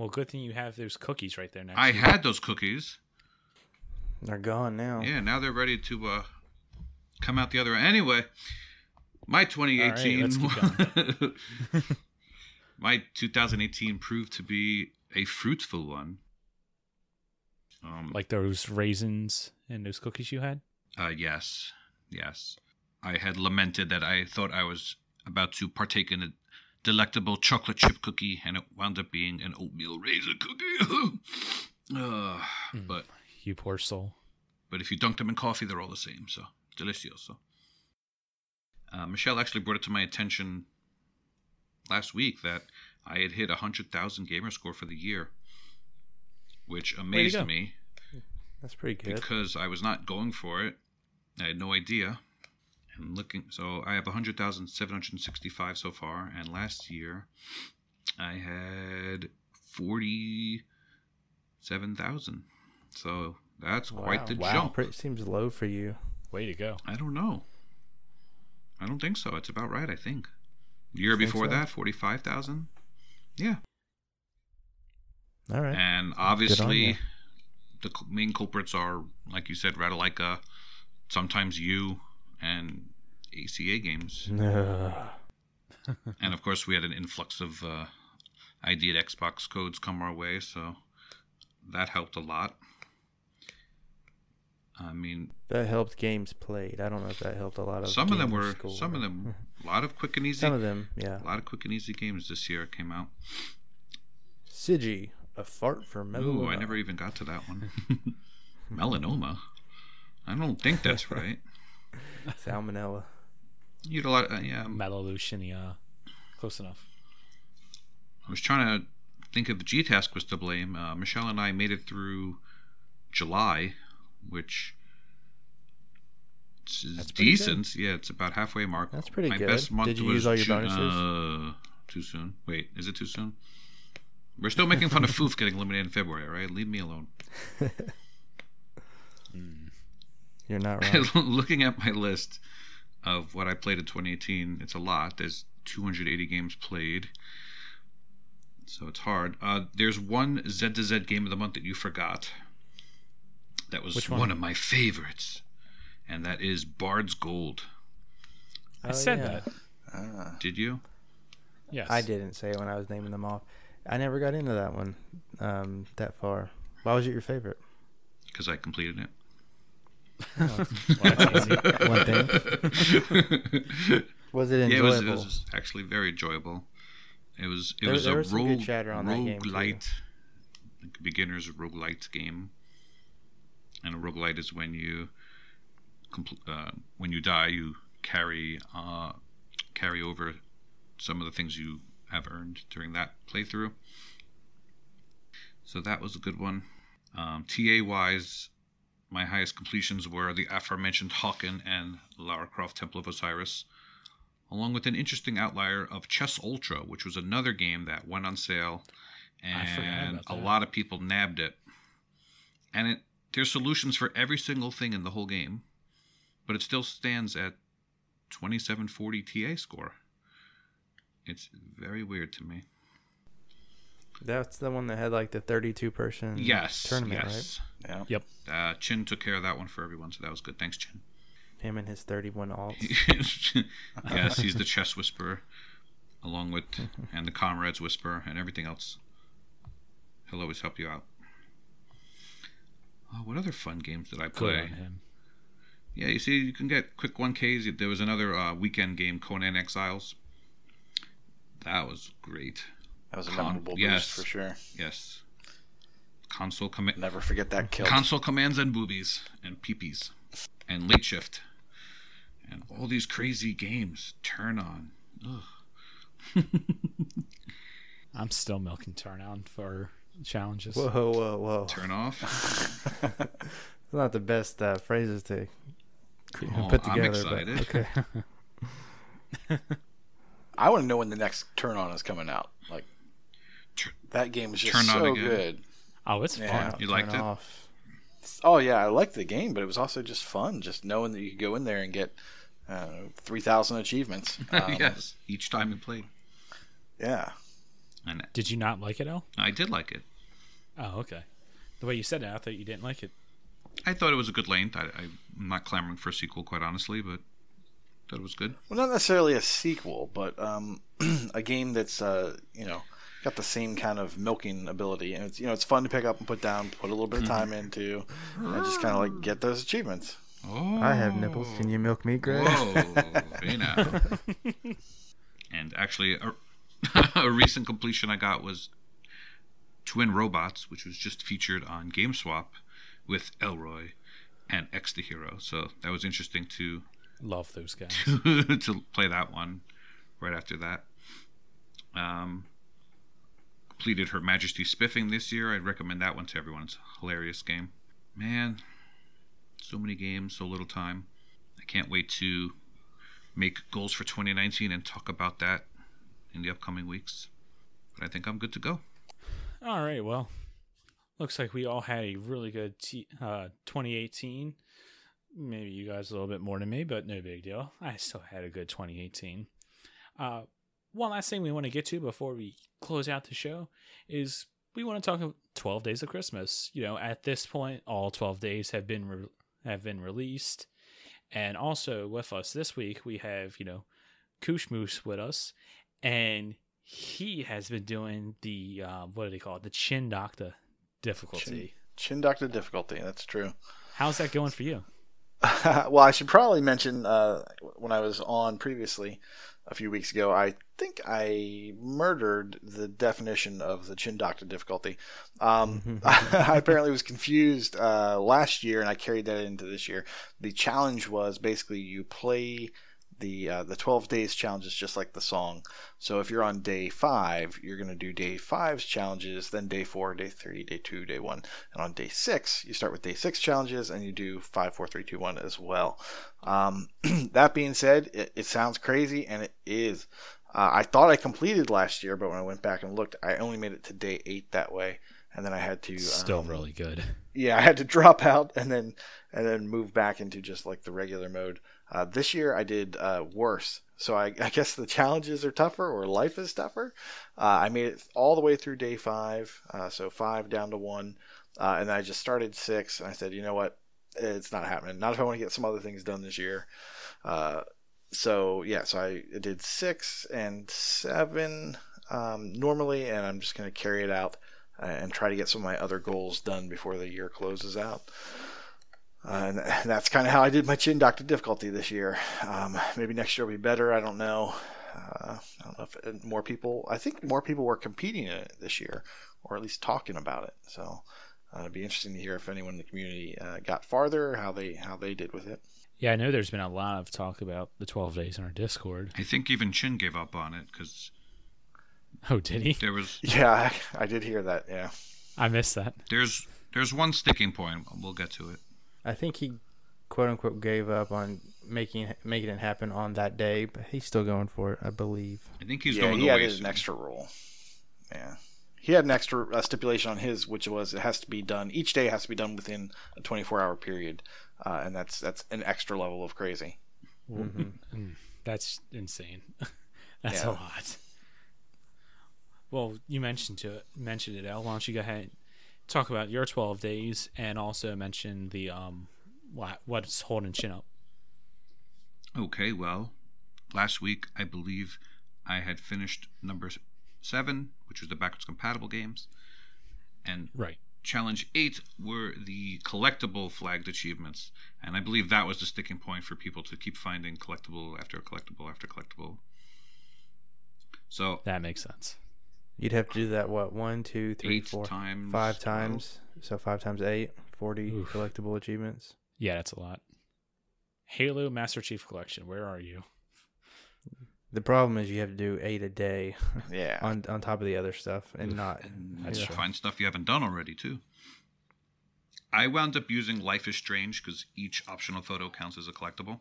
Well, good thing you have those cookies right there next. I to you. had those cookies. They're gone now. Yeah, now they're ready to uh, come out the other end. Anyway, my 2018, let's my 2018 proved to be a fruitful one. Um, like those raisins and those cookies you had. uh, yes, yes. I had lamented that I thought I was about to partake in a delectable chocolate chip cookie, and it wound up being an oatmeal raisin cookie. uh, Mm. But You poor soul. but if you dunk them in coffee, they're all the same. So delicioso. Uh, Michelle actually brought it to my attention last week that I had hit a hundred thousand gamer score for the year, which amazed me That's pretty good. because I was not going for it. I had no idea. And looking, so I have 100,765 so far, and last year I had 47,000. So that's quite Wow. the Wow. jump. Pretty, seems low for you. Way to go. I don't know. I don't think so. It's about right, I think. The year Think before so? that, 45,000. Yeah. All right. And obviously, the main culprits are, like you said, Ratalaika, sometimes you, and ACA games. And of course, we had an influx of uh, ID at Xbox codes come our way, so that helped a lot. I mean, That helped games played. I don't know if that helped a lot of. some of them were, score. some of them, a lot of quick and easy, Some of them, yeah. a lot of quick and easy games this year came out. Sigi, a fart for melanoma. Ooh, I never even got to that one. Melanoma. I don't think that's right. Salmonella. You had a lot. Uh, yeah, Melaleucinia. Close enough. I was trying to think if the G Task was to blame. Uh, Michelle and I made it through July, which is That's decent. Yeah, it's about halfway mark. That's pretty My good. best month Did you was use all your June- bonuses? Uh, too soon. Wait, is it too soon? We're still making fun of Foof getting eliminated in February, right? Leave me alone. You're not wrong. Looking at my list of what I played in 2018, it's a lot. There's 280 games played. So it's hard. Uh, there's one Z to Z game of the month that you forgot. That was one? one? of my favorites. And that is Bard's Gold. I Oh, said yeah. that. Ah. Did you? Yes. I didn't say it when I was naming them off. I never got into that one um, that far. Why was it your favorite? because I completed it. Well. One thing. Was it Yeah, it enjoyable? was, it was actually very enjoyable. It was it There- was there a was rogue, chatter on that game, too. like a rogue light game. And a roguelite is when you compl- uh, when you die, you carry uh, carry over some of the things you have earned during that playthrough. So that was a good one. Um, TA wise, my highest completions were the aforementioned Hawken and Lara Croft Temple of Osiris, along with an interesting outlier of Chess Ultra, which was another game that went on sale, and a lot of people nabbed it. And it there's solutions for every single thing in the whole game, but it still stands at 2740 TA score. It's very weird to me. That's the one that had like the 32 person yes, tournament, yes. Yeah. Yep. Uh, Chin took care of that one for everyone, so that was good. Thanks, Chin. Him and his 31 alts. yes, he's the chess whisperer, along with and the comrades whisperer and everything else. He'll always help you out. Oh, what other fun games did I Good play? on him. Yeah, you see, you can get quick 1Ks. There was another uh, weekend game, Conan Exiles. That was great. That was a Con- memorable yes. boost for sure. Yes. Console command. Never forget that kill. console commands and boobies and peepees and late shift and all these crazy games turn on Ugh. I'm still milking turn on for challenges. Whoa, whoa, whoa. turn off It's not the best uh, phrases to cre- Oh, put I'm together. but excited. okay. I want to know when the next Turn On is coming out. Like Tur- that game is just Turn On so again. good. Oh, it's Yeah. fun. You Turn liked it? Off. Oh yeah, I liked the game, but it was also just fun, just knowing that you could go in there and get uh, three thousand achievements. Um, yes each time you played Yeah. and Did you not like it, Al? i did like it Oh, okay. The way you said it, I thought you didn't like it. i thought it was a good length I, i'm not clamoring for a sequel quite honestly but thought it was good Well, not necessarily a sequel, but um, a game that's uh, you know got the same kind of milking ability, and it's you know it's fun to pick up and put down, put a little bit of time into, and just kind of like get those achievements. oh I have nipples. Can you milk me, Greg? Whoa, hey now. and actually, a, a recent completion I got was Twin Robots, which was just featured on GameSwap with Elroy and X the Hero. So that was interesting to Love those guys. to play that one right after that. Um, completed Her Majesty Spiffing this year. I'd recommend that one to everyone. It's a hilarious game. Man, so many games, so little time. I can't wait to make goals for 2019 and talk about that in the upcoming weeks. But I think I'm good to go. All right. Well, looks like we all had a really good t- uh, 2018. Maybe you guys a little bit more than me, but no big deal. I still had a good 2018. Uh, one last thing we want to get to before we close out the show is we want to talk about 12 Days of Christmas. You know, at this point, all 12 days have been re- have been released, and also with us this week we have you know Koosh Moose with us, and he has been doing the uh, what do they call it? The Chin Doctor difficulty. Chin Doctor difficulty. That's true. How's that going for you? well, I should probably mention uh, when I was on previously a few weeks ago, I think I murdered the definition of the chin doctor difficulty. Um, I apparently was confused uh, last year, and I carried that into this year. The challenge was basically you play the uh, the 12 days challenges just like the song. So if you're on day five, you're going to do day five's challenges, then day four, day three, day two, day one, and on day six, you start with day six challenges and you do five, four, three, two, one as well. Um, that being said, it, it sounds crazy and it is. Uh, I thought I completed last year, but when I went back and looked, I only made it to day eight that way, and then I had to Still um, really good. yeah, I had to drop out and then and then move back into just like the regular mode. Uh, this year I did uh, worse, so I, I guess the challenges are tougher or life is tougher. Uh, I made it all the way through day five, uh, so five down to one, uh, and then I just started six, and I said, you know what, it's not happening. Not if I want to get some other things done this year. Uh, so yeah, so I did six and seven um, normally, and I'm just going to carry it out and try to get some of my other goals done before the year closes out. Uh, and that's kind of how I did my chin doctor difficulty this year. Um, maybe next year will be better. I don't know. Uh, I don't know if uh, more people. I think more people were competing in it this year, or at least talking about it. So uh, it'd be interesting to hear if anyone in the community uh, got farther, how they how they did with it. Yeah, I know there's been a lot of talk about the 12 days in our Discord. I think even Chin gave up on it because Oh, did he? there was Yeah, I, I did hear that. Yeah. I missed that. there's there's one sticking point. We'll get to it. I think he quote unquote gave up on making making it happen on that day, but he's still going for it, I believe. I think he's yeah, going he away. added soon. an extra rule. Yeah. He had an extra uh, stipulation on his, which was it has to be done each day has to be done within a 24 hour period, uh, and that's that's an extra level of crazy. Mhm. Mm, That's insane. That's Yeah. a lot. Well, you mentioned to it, mentioned it, Al. Why don't you go ahead and talk about your 12 days and also mention the um what what's holding chin up. Okay, well, last week I believe I had finished number seven, which was the backwards compatible games, and Right. challenge eight were the collectible flagged achievements, and I believe that was the sticking point for people to keep finding collectible after collectible after collectible. So That makes sense. You'd have to do that what one, two, three, eight four, times five 12. times. So five times eight, 40 Oof. collectible achievements. Yeah, that's a lot. Halo Master Chief Collection. Where are you? The problem is you have to do eight a day Yeah. on on top of the other stuff and not. And That's you find stuff you haven't done already too. I wound up using Life is Strange because each optional photo counts as a collectible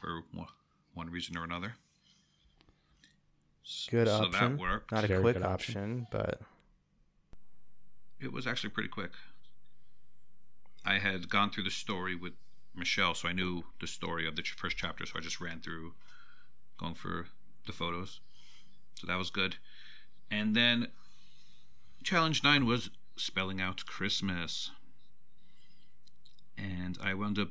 for one- one reason or another. S- Good so option. that worked. Not a Very quick option. option, but It was actually pretty quick. I had gone through the story with Michelle, so I knew the story of the ch- first chapter, so I just ran through going for the photos. So that was good. And then challenge 9 was spelling out Christmas. And I wound up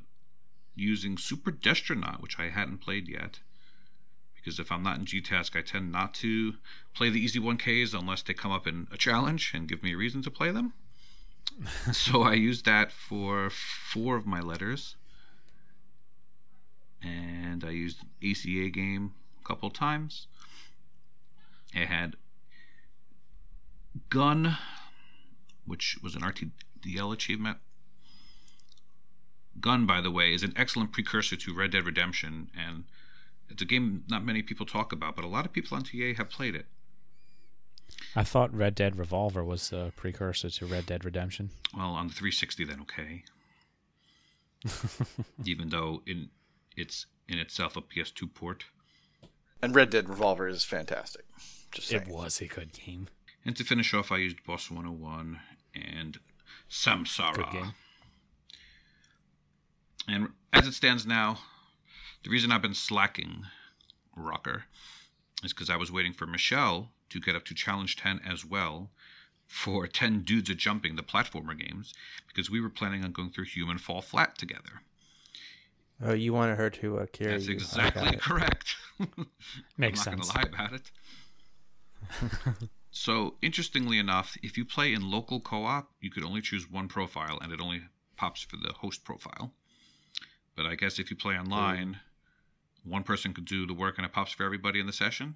using Super Destronaut, which I hadn't played yet. Because if I'm not in G-Task, I tend not to play the easy 1Ks unless they come up in a challenge and give me a reason to play them. so I used that for four of my letters. And I used ACA game a couple times. I had Gun, which was an RTDL achievement. Gun, by the way, is an excellent precursor to Red Dead Redemption, and it's a game not many people talk about, but a lot of people on TA have played it. I thought Red Dead Revolver was the precursor to Red Dead Redemption. Well, on the 360, then okay. Even though in it's in itself a PS2 port. And Red Dead Revolver is fantastic. Just saying. It was a good game. And to finish off, I used Boss 101 and Samsara. Good game. And as it stands now, the reason I've been slacking Rocker is because I was waiting for Michelle to get up to Challenge 10 as well for 10 Dudes at Jumping, the platformer games, because we were planning on going through Human Fall Flat together. oh, you wanted her to uh, carry That's you. I got exactly correct. Makes I'm not sense. going to lie about it. so, interestingly enough, if you play in local co op, you could only choose one profile and it only pops for the host profile. But I guess if you play online, one person could do the work and it pops for everybody in the session.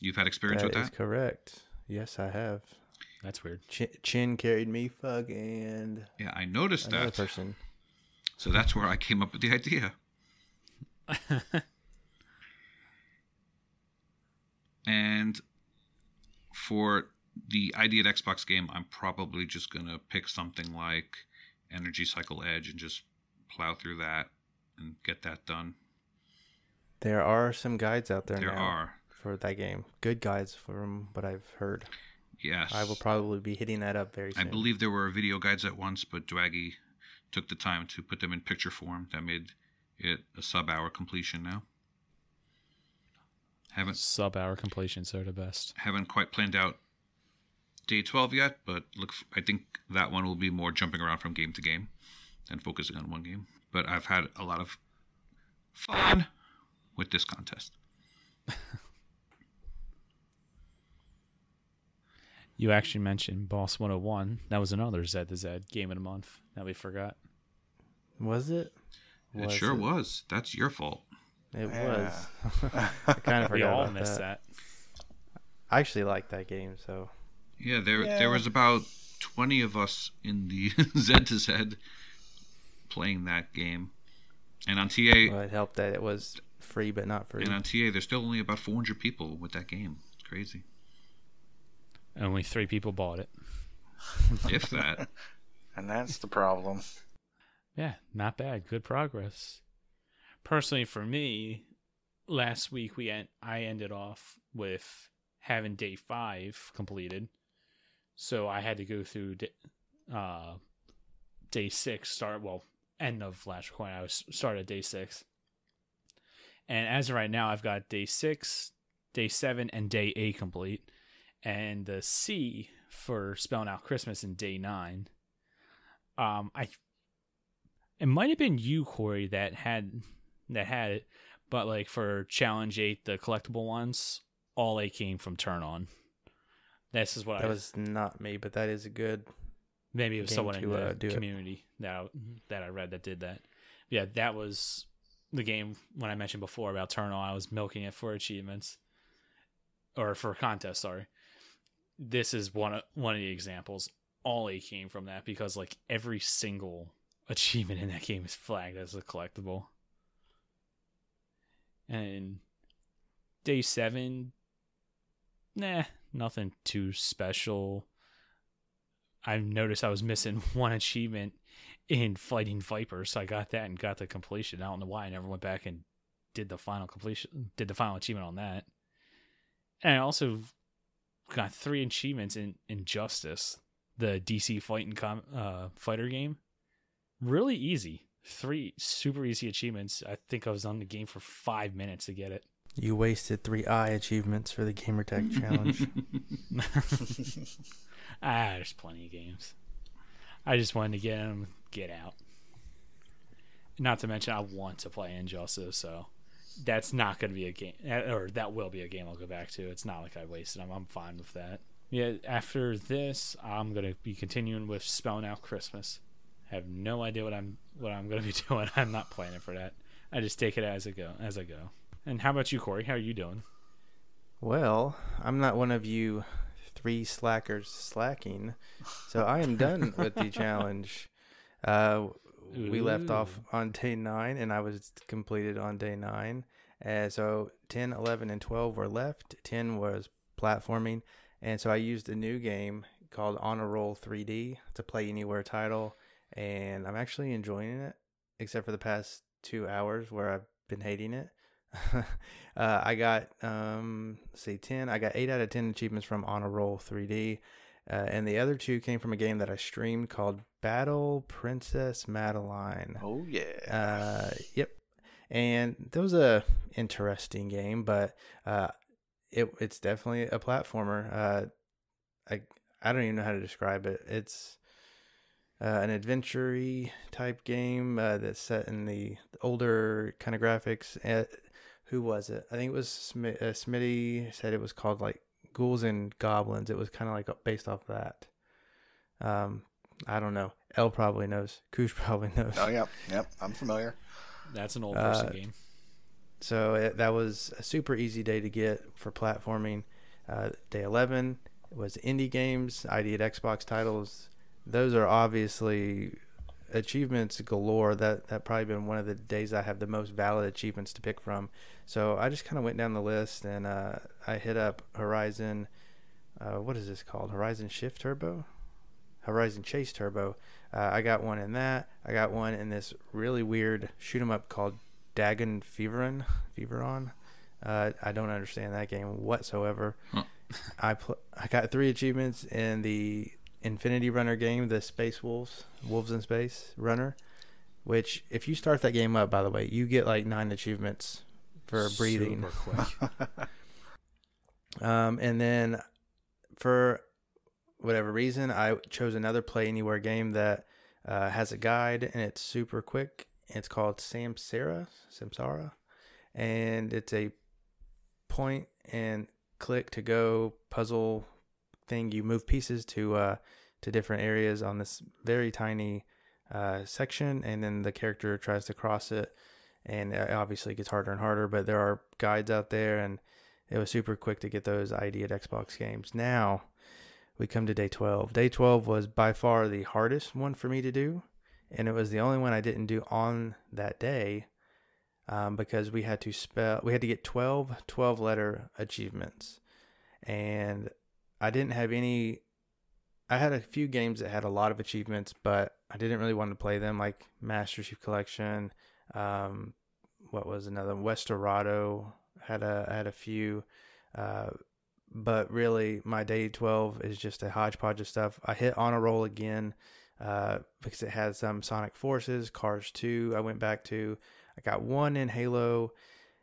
You've had experience That with is that? correct. Yes, I have. That's weird. Chin, Chin carried me, fuck, and Yeah, I noticed another that. person. So that's where I came up with the idea. And for the ID at Xbox game, I'm probably just going to pick something like Energy Cycle Edge and just plow through that and get that done. There are some guides out there, There now are. for that game. Good guides from what I've heard. Yes. I will probably be hitting that up very soon. I believe there were video guides at once, but Dwaggy took the time to put them in picture form. That made it a sub hour completion now. Haven't Sub hour completions are the best. haven't quite planned out day 12 yet, but look, I think that one will be more jumping around from game to game than focusing on one game. But I've had a lot of fun with this contest. You actually mentioned Boss 101. That was another Z to Z game of the month that we forgot. Was it? it Was sure was. That's your fault. It Yeah. was. I kind of We forgot all about missed that. that. I actually liked that game, so Yeah, there Yeah. there was about twenty of us in the Z to Z playing that game, and on TA well, it helped that it was free but not free. and on TA there's still only about four hundred people with that game. It's crazy. Only three people bought it. If that. And that's the problem. Yeah, not bad. Good progress. Personally, for me, last week we en- I ended off with having day five completed, so I had to go through d- uh, day six. Start well, end of last recording. I was started day six, and as of right now, I've got day six, day seven, and day eight complete, and the C for spelling out Christmas in day nine. Um, I it might have been you, Corey, that had that had it, but like for challenge eight, the collectible ones, all they came from turn on. This is what that I was not me, but that is a good. maybe it was someone in the uh, do it. community that I, that I read that did that. Yeah, that was the game when I mentioned before about turn on. I was milking it for achievements or for contests. Sorry, this is one of one of the examples. All they came from that because like every single achievement in that game is flagged as a collectible. And day seven, nah, nothing too special. I noticed I was missing one achievement in fighting vipers, so I got that and got the completion. I don't know why I never went back and did the final completion, did the final achievement on that. And I also got three achievements in Injustice, the DC fighting com- uh, fighter game. Really easy, three super easy achievements. I think I was on the game for five minutes to get it. You wasted three eye achievements for the Gamertag challenge. ah, there's plenty of games. I just wanted to get them, get out. Not to mention, I want to play Injustice, so that's not going to be a game, or that will be a game I'll go back to. It's not like I wasted them. I'm fine with that. Yeah, after this, I'm going to be continuing with spelling out Christmas. have no idea what I'm what I'm going to be doing. I'm not planning for that. I just take it as I go, as I go. And how about you, Corey? How are you doing? well, I'm not one of you three slackers slacking, so I am done with the challenge. Uh, we left off on day nine, and I was completed on day nine. Uh, so 10, 11, and 12 were left. 10 was platforming. And so I used a new game called On a Roll 3D. to play anywhere title. And I'm actually enjoying it, except for the past two hours where I've been hating it. uh, I got, um, see, 10. I got 8 out of 10 achievements from On a Roll 3D. Uh, and the other two came from a game that I streamed called Battle Princess Madelyn. Oh yeah. Uh, yep. And that was a interesting game, but uh, it it's definitely a platformer. Uh, I I don't even know how to describe it. It's uh, an adventure type game uh, that's set in the older kind of graphics. Uh, who was it? I think it was Smi- uh, Smitty said it was called like Ghouls and Goblins. It was kind of like based off of that. Um, I don't know. L probably knows. Koosh probably knows. oh yep, yep. I'm familiar. That's an old person Uh, game. So it, that was a super easy day to get for platforming. Uh, day 11 was indie games, ID at Xbox titles. Those are obviously achievements galore. That that probably been one of the days I have the most valid achievements to pick from. So I just kind of went down the list and uh, I hit up Horizon. Uh, what is this called? Horizon Shift Turbo, Horizon Chase Turbo. Uh, I got one in that. I got one in this really weird shoot 'em up called Dangun Feveron. Feveron. Uh, I don't understand that game whatsoever. Huh. I pl- I got three achievements in the Infinity Runner game, the Space Wolves, Wolves in Space Runner. Which, if you start that game up, by the way, you get like nine achievements for breathing. Super quick. Um, and then for whatever reason, I chose another Play Anywhere game that uh, has a guide and it's super quick. It's called Samsara, Samsara, and it's a point and click to go puzzle thing. You move pieces to uh, to different areas on this very tiny uh, section, and then the character tries to cross it, and it obviously gets harder and harder. But there are guides out there, and it was super quick to get those ID at Xbox games. Now we come to day 12. Day 12 was by far the hardest one for me to do, and it was the only one I didn't do on that day um, because we had to spell we had to get 12 12 letter achievements and i didn't have any i had a few games that had a lot of achievements but i didn't really want to play them like master chief collection um, what was another westerado had a had a few uh, but really my day 12 is just a hodgepodge of stuff i hit on a roll again uh, because it had some sonic forces cars 2 i went back to I got one in Halo.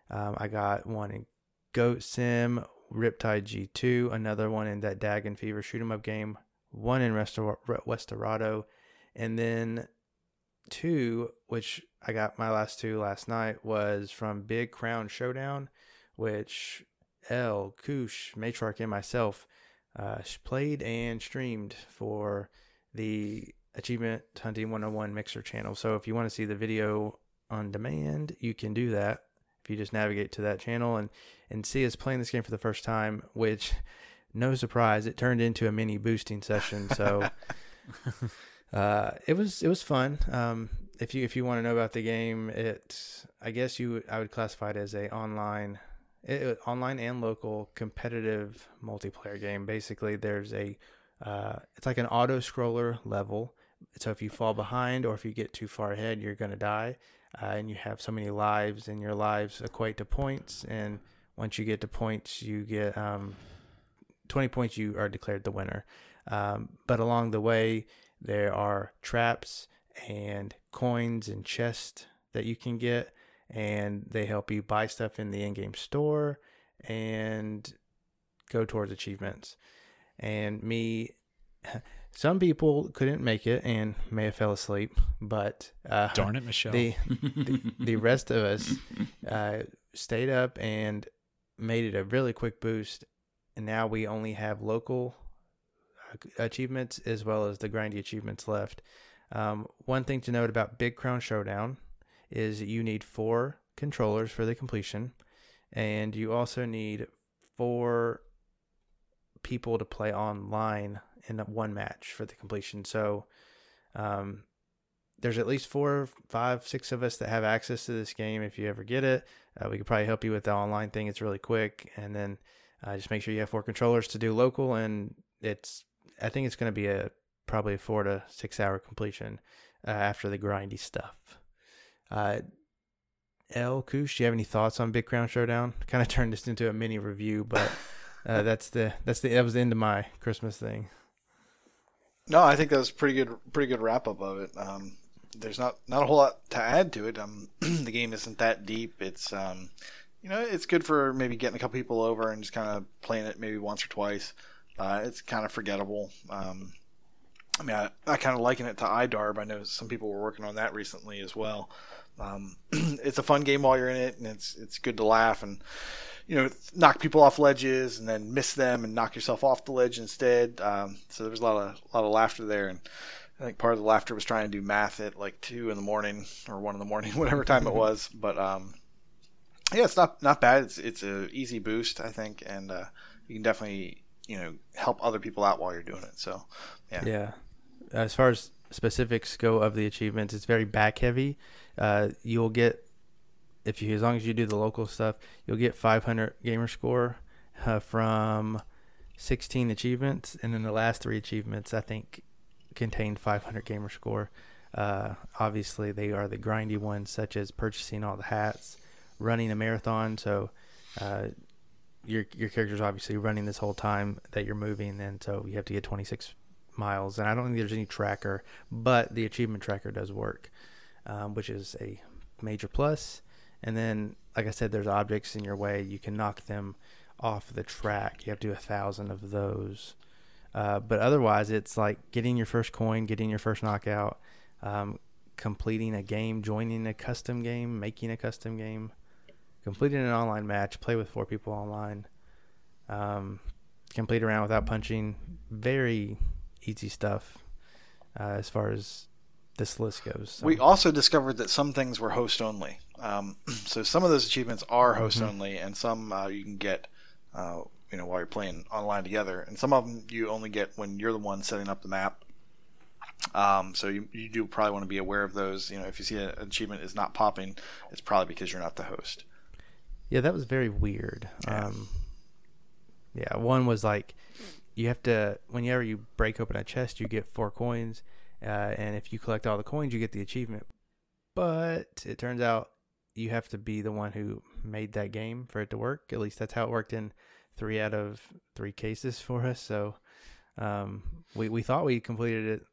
Um, I got one in Goat Sim, Riptide GP2, another one in that Dangun Feveron shoot 'em up game, one in Westerado, and then two, which I got my last two last night, was from Big Crown Showdown, which L, Koosh, Matriarch, and myself uh, played and streamed for the Achievement Hunting 101 Mixer channel. So if you want to see the video on demand, you can do that if you just navigate to that channel and and see us playing this game for the first time. Which, no surprise, it turned into a mini boosting session. So. uh, it was it was fun. Um, if you if you want to know about the game, it I guess you I would classify it as a online, it, online and local competitive multiplayer game. Basically, there's a uh, it's like an auto scroller level. So if you fall behind or if you get too far ahead, you're gonna die uh, and you have so many lives, and your lives equate to points. And once you get to points, you get um, 20 points, you are declared the winner. Um, but along the way, there are traps and coins and chests that you can get, and they help you buy stuff in the in game store and go towards achievements. And me. Some people couldn't make it and may have fell asleep, but uh, darn it, Michelle. The, the, the rest of us uh, stayed up and made it a really quick boost, and now we only have local uh, achievements as well as the grindy achievements left. Um, one thing to note about Big Crown Showdown is you need four controllers for the completion, and you also need four people to play online in one match for the completion. So um, there's at least four, five, six of us that have access to this game. If you ever get it, uh, we could probably help you with the online thing. It's really quick, and then uh, just make sure you have four controllers to do local. And it's I think it's going to be a probably a four to six hour completion uh, after the grindy stuff. Uh, L Koosh, do you have any thoughts on Big Crown Showdown? Kind of turned this into a mini review, but uh, that's the that's the that was the end of my Christmas thing. No, I think that was pretty good, pretty good wrap up of it. Um, there's not not a whole lot to add to it. Um, the game isn't that deep. It's um, you know, it's good for maybe getting a couple people over and just kind of playing it maybe once or twice. Uh, it's kind of forgettable. Um, I mean, I, I kind of liken it to iDarb. I know some people were working on that recently as well. Um, it's a fun game while you're in it, and it's it's good to laugh and you know, knock people off ledges and then miss them and knock yourself off the ledge instead. Um, so there was a lot of a lot of laughter there, and I think part of the laughter was trying to do math at like two in the morning or one in the morning, whatever time it was. But um, yeah, it's not not bad. It's it's a easy boost, I think, and uh, you can definitely you know help other people out while you're doing it. So yeah, yeah. As far as specifics go of the achievements, it's very back heavy. Uh, you'll get if you as long as you do the local stuff, you'll get 500 gamer score uh, from 16 achievements, and then the last three achievements I think contain 500 gamer score. Uh, obviously, they are the grindy ones, such as purchasing all the hats, running a marathon. So uh, your your character's obviously running this whole time that you're moving, and so you have to get 26 miles. And I don't think there's any tracker, but the achievement tracker does work, um, which is a major plus. And then, like I said, there's objects in your way. You can knock them off the track. You have to do a thousand of those. Uh, but otherwise, it's like getting your first coin, getting your first knockout, um, completing a game, joining a custom game, making a custom game, completing an online match, play with four people online. Um, complete around without punching. Very easy stuff uh, as far as this list goes. So. We also discovered that some things were host only. Um, so some of those achievements are host Mhm. only, and some uh, you can get, uh, you know, while you're playing online together. And some of them you only get when you're the one setting up the map. Um, so you, you do probably want to be aware of those. You know, if you see an achievement is not popping, it's probably because you're not the host. Yeah, that was very weird. Yeah. Um, yeah, one was like you have to whenever you break open a chest, you get four coins, uh, and if you collect all the coins, you get the achievement. But it turns out you have to be the one who made that game for it to work. At least that's how it worked in three out of three cases for us. So um, we we thought we completed it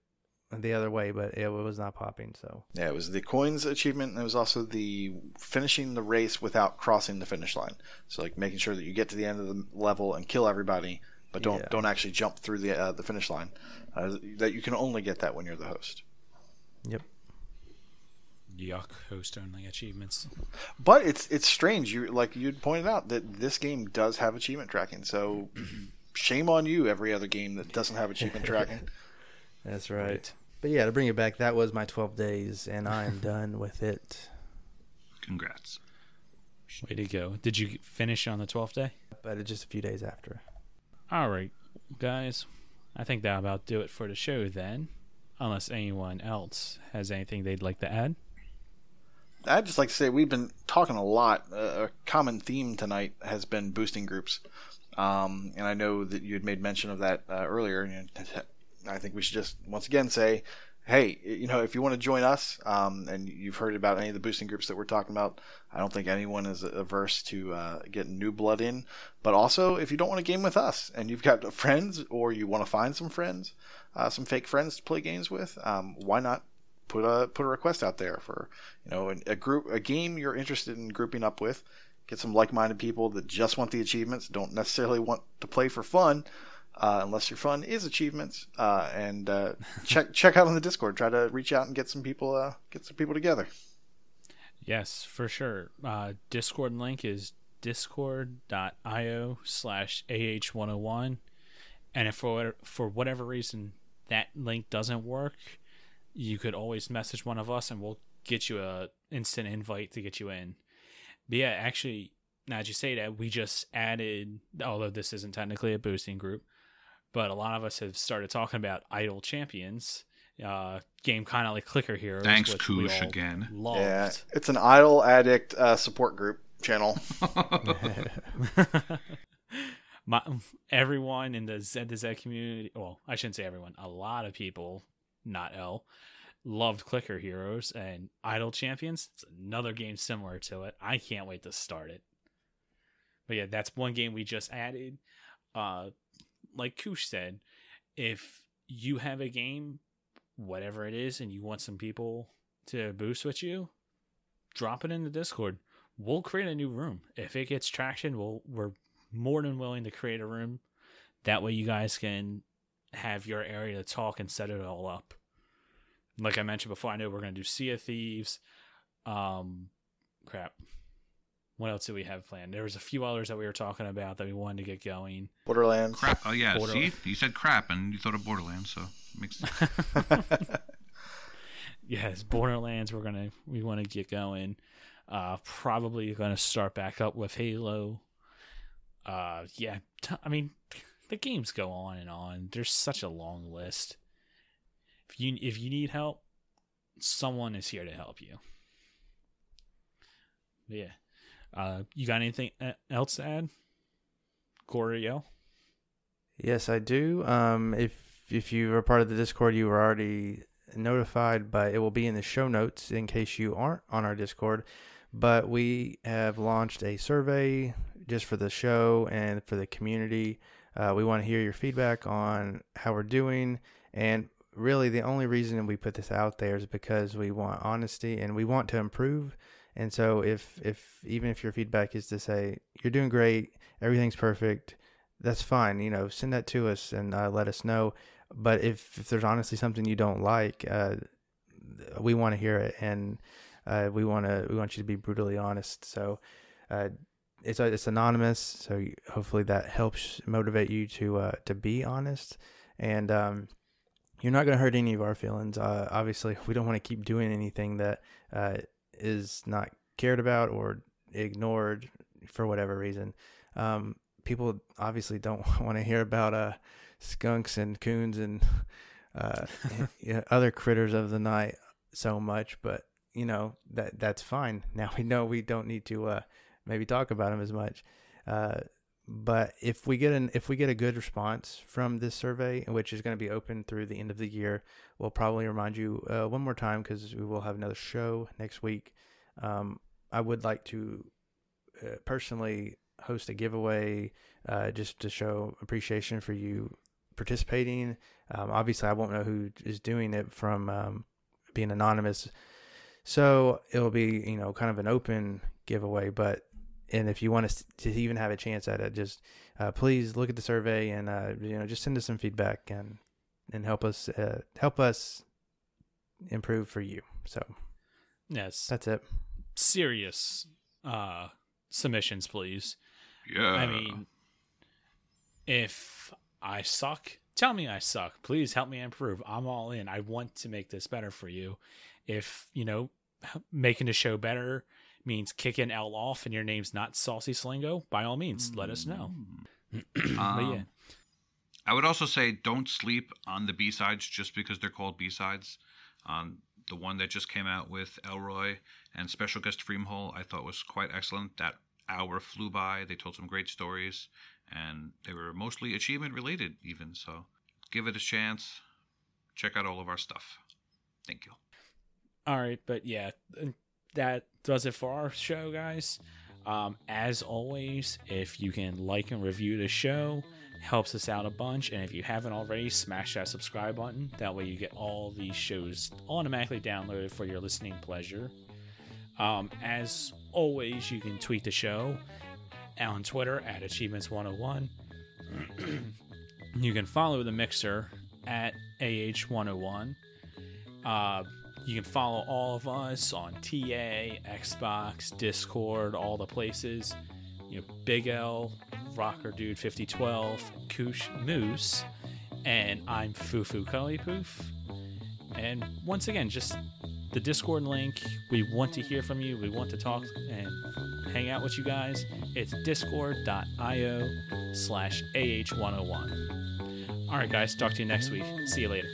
the other way, but it was not popping. So Yeah, it was the coins achievement, and it was also the finishing the race without crossing the finish line. So like making sure that you get to the end of the level and kill everybody, but don't Yeah. don't actually jump through the uh, the finish line. Uh, that you can only get that when you're the host. Yuck, host only achievements. But it's it's strange. You like you'd pointed out that this game does have achievement tracking. So shame on you, every other game that doesn't have achievement tracking. that's right. But yeah, to bring it back, that was my 12 days, and I am done with it. Congrats. Way to go. Did you finish on the 12th day? But it's just a few days after. All right, guys. I think that about do it for the show then. Unless anyone else has anything they'd like to add. I'd just like to say we've been talking a lot. Uh, a common theme tonight has been boosting groups, um, and I know that you had made mention of that uh, earlier. And I think we should just once again say, hey, you know, if you want to join us, um, and you've heard about any of the boosting groups that we're talking about, I don't think anyone is averse to uh, getting new blood in. But also, if you don't want to game with us and you've got friends or you want to find some friends, uh, some fake friends to play games with, um, why not put a put a request out there for you know a group a game you're interested in grouping up with get some like-minded people that just want the achievements don't necessarily want to play for fun uh, unless your fun is achievements uh, and uh, check check out on the discord try to reach out and get some people uh, get some people together Yes, for sure. Uh, Discord link is discord.io slash ah101. And if for, for whatever reason that link doesn't work, you could always message one of us and we'll get you a instant invite to get you in. But yeah, actually, now that you say that, we just added, although this isn't technically a boosting group, but a lot of us have started talking about idle champions. Uh, game kind of like Clicker Heroes. Thanks, which we Koosh, all again. Loved. yeah it's an idle addict uh, support group channel My everyone in the Z to Z community, well, I shouldn't say everyone, a lot of people, not L, loved Clicker Heroes and Idle Champions. It's another game similar to it. I can't wait to start it. But yeah, that's one game we just added. Uh like Koosh said, if you have a game, whatever it is, and you want some people to boost with you, drop it in the Discord we'll create a new room. If it gets traction, we'll we're more than willing to create a room. That way you guys can have your area to talk and set it all up. Like I mentioned before, I know we're gonna do Sea of Thieves. Um crap. What else do we have planned? There was a few others that we were talking about that we wanted to get going. borderlands crap. Oh yeah. Border- See, you said crap, and you thought of Borderlands, so it makes yes, Borderlands. We're gonna we want to get going. Uh, probably gonna start back up with Halo. Uh, yeah. T- I mean, the games go on and on. There's such a long list. If you if you need help, someone is here to help you. Yeah. Uh, you got anything else to add? Corey. Yes, I do. Um, if if you are part of the Discord, you were already notified, but it will be in the show notes in case you aren't on our Discord. But we have launched a survey just for the show and for the community. Uh, we want to hear your feedback on how we're doing, and really the only reason we put this out there is because we want honesty and we want to improve. And so, if if even if your feedback is to say you're doing great, everything's perfect, that's fine. You know, send that to us and uh, let us know. But if, if there's honestly something you don't like, uh, we want to hear it, and uh, we want to we want you to be brutally honest. So, uh, it's it's anonymous, so hopefully that helps motivate you to uh, to be honest. And um, you're not going to hurt any of our feelings. Uh, obviously, we don't want to keep doing anything that uh, is not cared about or ignored for whatever reason. Um, people obviously don't want to hear about uh, skunks and coons and uh, you know, other critters of the night so much, but you know that that's fine. Now we know we don't need to uh, maybe talk about them as much. Uh, but if we get an if we get a good response from this survey, which is going to be open through the end of the year, we'll probably remind you uh, one more time because we will have another show next week. Um, I would like to uh, personally host a giveaway uh, just to show appreciation for you participating. Um, obviously, I won't know who is doing it from um, being anonymous, so it'll be you know kind of an open giveaway. But and if you want to, to even have a chance at it, just uh, please look at the survey and uh, you know just send us some feedback and and help us uh, help us improve for you. So Yes. that's it. serious uh submissions, please. Yeah. I mean, if I suck, tell me I suck. Please help me improve. I'm all in. I want to make this better for you. If, you know, making the show better means kicking L off and your name's not Saucy Slingo, by all means, let us know. but yeah. Um, I would also say don't sleep on the B sides just because they're called B sides. Um, the one that just came out with Elroy and special guest Freemhole, I thought was quite excellent. That hour flew by. They told some great stories, and they were mostly achievement related, even. So give it a chance. Check out all of our stuff. Thank you. All right, but yeah, that does it for our show, guys. Um, as always, if you can like and review the show, helps us out a bunch. And if you haven't already, smash that subscribe button. That way, you get all these shows automatically downloaded for your listening pleasure. Um, as always, you can tweet the show on Twitter at Achievements101. you can follow the mixer at AH101. Uh, you can follow all of us on TA, Xbox, Discord, all the places. You know, Big L, Rocker Dude 5012, Koosh Moose, and I'm Fufu Cully Poof. And once again, just the Discord link. We want to hear from you. We want to talk and hang out with you guys. It's discord.io slash AH101. All right, guys, talk to you next week. See you later.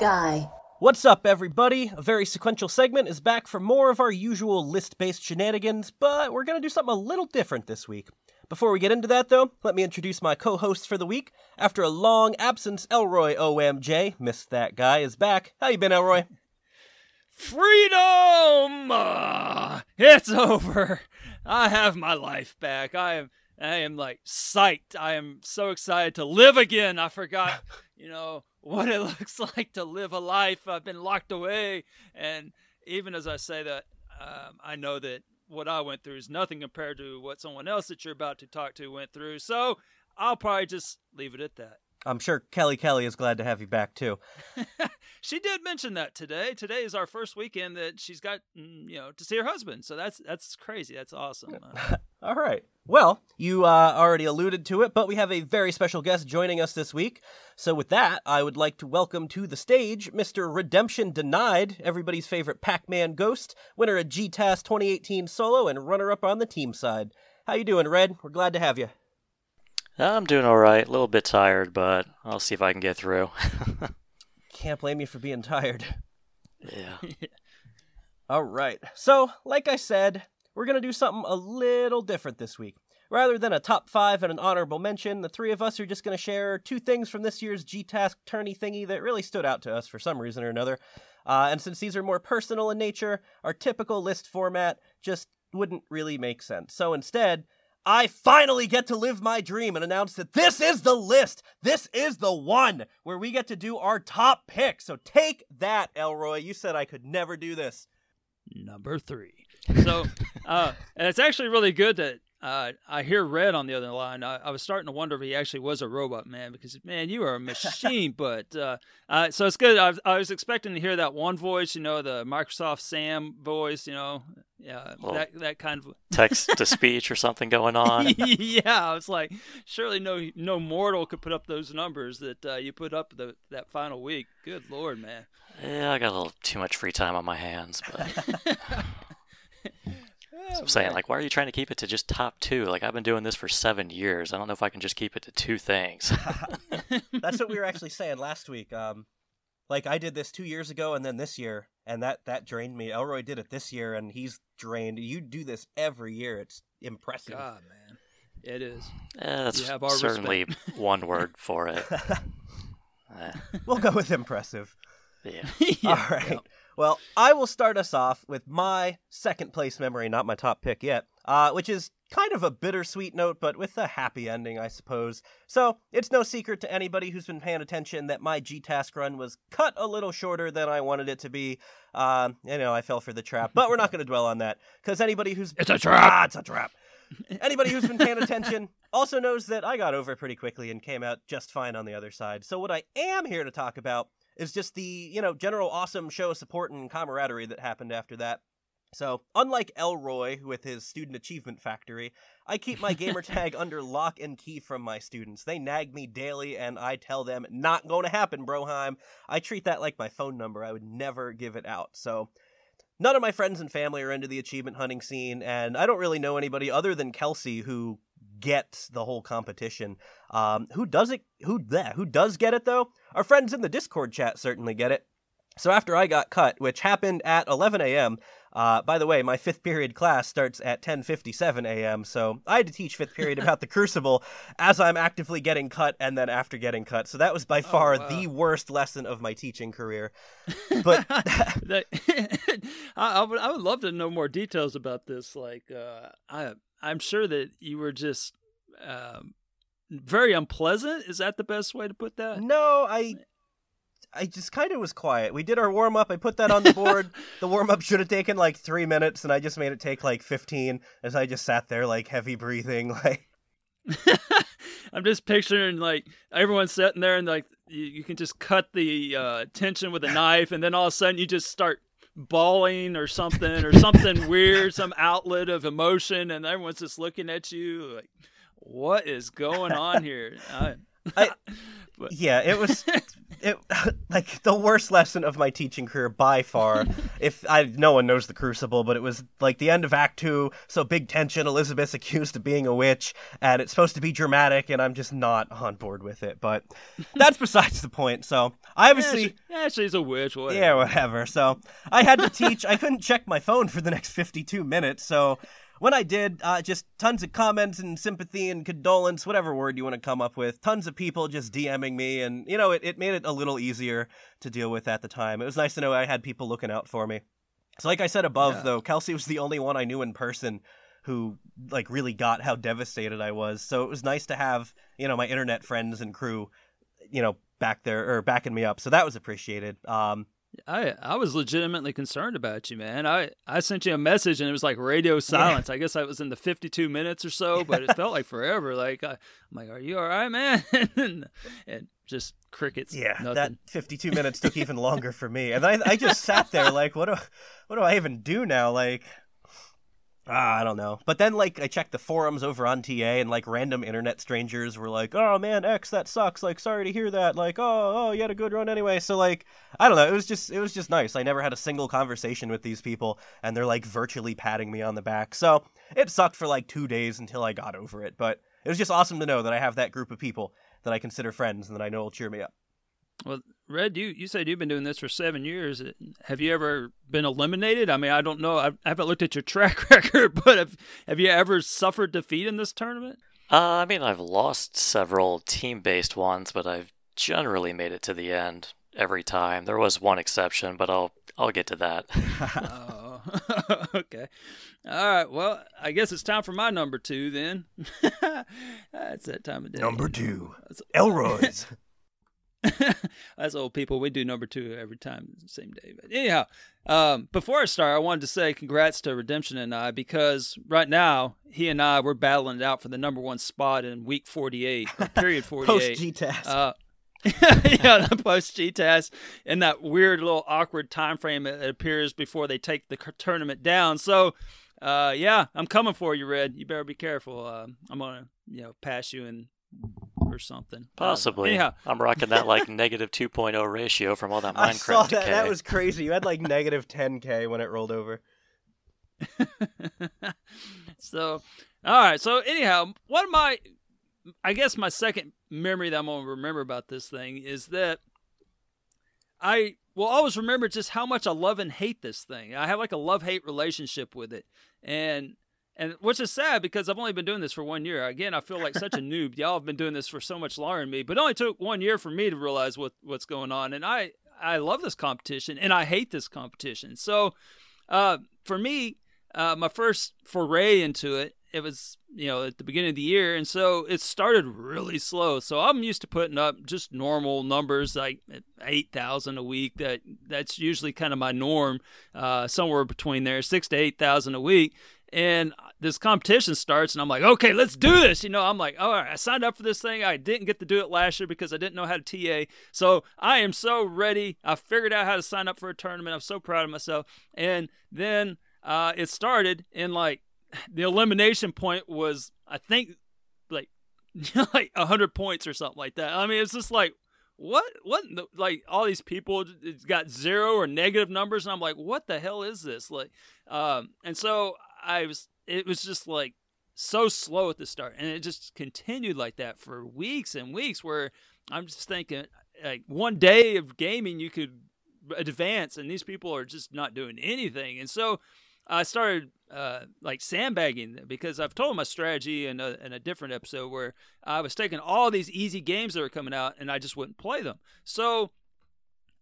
Guy. What's up, everybody? A very sequential segment is back for more of our usual list based shenanigans, but we're going to do something a little different this week. Before we get into that, though, let me introduce my co hosts for the week. After a long absence, Elroy OMJ, missed that guy, is back. How you been, Elroy? Freedom! Ah, it's over. I have my life back. I am I am like psyched. I am so excited to live again. I forgot, you know, what it looks like to live a life. I've been locked away and even as I say that, um, I know that what I went through is nothing compared to what someone else that you're about to talk to went through. So, I'll probably just leave it at that. I'm sure Kelly Kelly is glad to have you back, too. she did mention that today. Today is our first weekend that she's got, mm, you know, to see her husband. So that's that's crazy. That's awesome. All right. Well, you uh, already alluded to it, but we have a very special guest joining us this week. So, with that, I would like to welcome to the stage Mr. Redemption Denied, everybody's favorite Pac Man ghost, winner of GTAS 2018 solo, and runner up on the team side. How you doing, Red? We're glad to have you. I'm doing all right. A little bit tired, but I'll see if I can get through. Can't blame you for being tired. yeah. All right. So, like I said, we're going to do something a little different this week. Rather than a top five and an honorable mention, the three of us are just going to share two things from this year's GTAS tourney thingy that really stood out to us for some reason or another. Uh, and since these are more personal in nature, our typical list format just wouldn't really make sense. So instead, I finally get to live my dream and announce that this is the list. This is the one where we get to do our top pick. So take that, Elroy. You said I could never do this. Number three. So, uh, and it's actually really good that uh, I hear Red on the other line. I, I, was starting to wonder if he actually was a robot man because man, you are a machine. but uh, uh, so it's good. I, I, was expecting to hear that one voice, you know, the Microsoft Sam voice, you know, yeah, that that kind of text to speech or something going on. yeah, I was like, surely no no mortal could put up those numbers that uh, you put up the, that final week. Good lord, man. Yeah, I got a little too much free time on my hands, but. So I'm saying, like, why are you trying to keep it to just top two? Like, I've been doing this for seven years. I don't know if I can just keep it to two things. That's what we were actually saying last week. Um, like, I did this two years ago and then this year, and that that drained me. Elroy did it this year, and he's drained. You do this every year. It's impressive. God, man, it is. Yeah, that's certainly one word for it. Eh. We'll go with impressive. Yeah. yeah. All right. Yep. Well, I will start us off with my second place memory, not my top pick yet, uh, which is kind of a bittersweet note, but with a happy ending, I suppose. So, it's no secret to anybody who's been paying attention that my GTAS run was cut a little shorter than I wanted it to be. Uh, you know, I fell for the trap, but we're not going to dwell on that, because anybody who's. It's a trap! Ah, it's a trap! Anybody who's been paying attention also knows that I got over pretty quickly and came out just fine on the other side. So, what I am here to talk about is just the, you know, general awesome show of support and camaraderie that happened after that. So, unlike Elroy with his student achievement factory, I keep my gamertag under lock and key from my students. They nag me daily, and I tell them, not going to happen, Broheim. I treat that like my phone number. I would never give it out. So, none of my friends and family are into the achievement hunting scene, and I don't really know anybody other than Kelsey who gets the whole competition. Um, who does it? Who that? Who does get it though? Our friends in the Discord chat certainly get it. So after I got cut, which happened at 11 a.m. Uh, by the way, my fifth period class starts at 10:57 a.m. So I had to teach fifth period about the Crucible as I'm actively getting cut and then after getting cut. So that was by oh, far oh, wow. the worst lesson of my teaching career. But I, I, would I would love to know more details about this. Like uh, I I'm sure that you were just um, very unpleasant. Is that the best way to put that? No, I I just kind of was quiet. We did our warm up. I put that on the board. the warm up should have taken like three minutes, and I just made it take like fifteen. As I just sat there, like heavy breathing, like. I'm just picturing like everyone sitting there, and like you, you can just cut the uh, tension with a knife, and then all of a sudden you just start bawling or something or something weird, some outlet of emotion, and everyone's just looking at you like, "What is going on here?" I, I, yeah, it was it like the worst lesson of my teaching career by far. if I no one knows the Crucible, but it was like the end of Act Two, so big tension. Elizabeth's accused of being a witch, and it's supposed to be dramatic, and I'm just not on board with it. But that's besides the point. So I obviously, yeah, she, yeah, she's a witch. Whatever. Yeah, whatever. So I had to teach. I couldn't check my phone for the next 52 minutes, so when I did, uh, just tons of comments and sympathy and condolence, whatever word you want to come up with. Tons of people just DMing me, and you know, it, it made it a little easier to deal with at the time. It was nice to know I had people looking out for me. So, like I said above, yeah. though, Kelsey was the only one I knew in person who like really got how devastated I was. So it was nice to have you know my internet friends and crew, you know, back there or backing me up. So that was appreciated. Um, I I was legitimately concerned about you, man. I I sent you a message and it was like radio silence. Yeah. I guess I was in the 52 minutes or so, but it felt like forever. Like I, am like, "Are you all right, man?" and, and just crickets. Yeah, nothing. that 52 minutes took even longer for me, and I I just sat there like, "What do what do I even do now?" Like Ah, I don't know. But then, like, I checked the forums over on TA, and like random internet strangers were like, "Oh man, X, that sucks. Like, sorry to hear that. Like, oh, oh, you had a good run anyway." So like, I don't know. It was just, it was just nice. I never had a single conversation with these people, and they're like virtually patting me on the back. So it sucked for like two days until I got over it. But it was just awesome to know that I have that group of people that I consider friends and that I know will cheer me up. Well, Red, you you said you've been doing this for seven years. Have you ever been eliminated? I mean, I don't know. I've, I haven't looked at your track record, but have have you ever suffered defeat in this tournament? Uh, I mean, I've lost several team-based ones, but I've generally made it to the end every time. There was one exception, but I'll I'll get to that. oh, okay. All right. Well, I guess it's time for my number two then. That's that time of day. Number two, Elroy's. That's old people. We do number two every time, same day. But anyhow, um, before I start, I wanted to say congrats to Redemption and I because right now he and I we're battling it out for the number one spot in week forty eight, period forty eight. Post GTAS. Uh, yeah, the post GTAS in that weird little awkward time frame that appears before they take the tournament down. So, uh, yeah, I'm coming for you, Red. You better be careful. Uh, I'm gonna, you know, pass you in or something. Possibly. Uh, anyhow, I'm rocking that like negative 2.0 ratio from all that Minecraft I saw that. decay. That was crazy. You had like negative 10k when it rolled over. so, all right. So, anyhow, one of my, I guess my second memory that I'm gonna remember about this thing is that I will always remember just how much I love and hate this thing. I have like a love hate relationship with it, and and which is sad because I've only been doing this for one year. Again, I feel like such a noob. Y'all have been doing this for so much longer than me, but it only took one year for me to realize what what's going on. And I I love this competition and I hate this competition. So, uh, for me, uh, my first foray into it, it was you know at the beginning of the year, and so it started really slow. So I'm used to putting up just normal numbers like eight thousand a week. That that's usually kind of my norm, uh, somewhere between there, six to eight thousand a week and this competition starts and i'm like okay let's do this. You know i'm like all right i signed up for this thing. I didn't get to do it last year because i didn't know how to ta so i am so ready. I figured out how to sign up for a tournament. I'm so proud of myself. And then uh, it started and like the elimination point was i think like like 100 points or something like that. I mean it's just like what what like all these people got zero or negative numbers and i'm like what the hell is this? Like um and so I was it was just like so slow at the start and it just continued like that for weeks and weeks where I'm just thinking like one day of gaming you could advance and these people are just not doing anything and so I started uh, like sandbagging because I've told my strategy in a, in a different episode where I was taking all these easy games that were coming out and I just wouldn't play them. So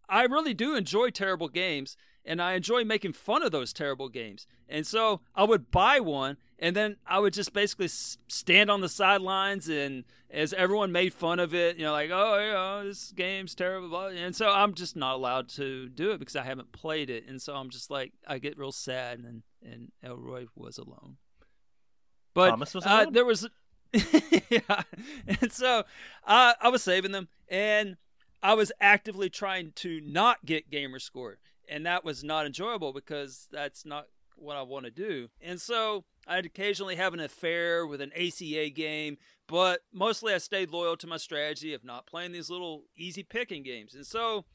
I really do enjoy terrible games and I enjoy making fun of those terrible games. And so I would buy one, and then I would just basically stand on the sidelines, and as everyone made fun of it, you know, like, oh, you know, this game's terrible. And so I'm just not allowed to do it because I haven't played it. And so I'm just like, I get real sad, and, and Elroy was alone. But Thomas was uh, there was, yeah. And so uh, I was saving them, and I was actively trying to not get gamer score and that was not enjoyable because that's not what I want to do. And so I'd occasionally have an affair with an ACA game, but mostly I stayed loyal to my strategy of not playing these little easy picking games. And so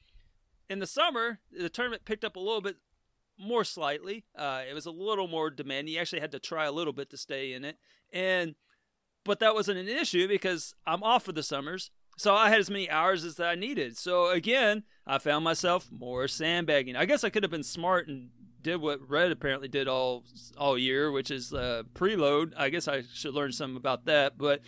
in the summer, the tournament picked up a little bit more slightly. Uh, it was a little more demanding. You actually had to try a little bit to stay in it. And but that wasn't an issue because I'm off for the summers. So I had as many hours as I needed. So again, I found myself more sandbagging. I guess I could have been smart and did what Red apparently did all all year, which is uh, preload. I guess I should learn something about that. But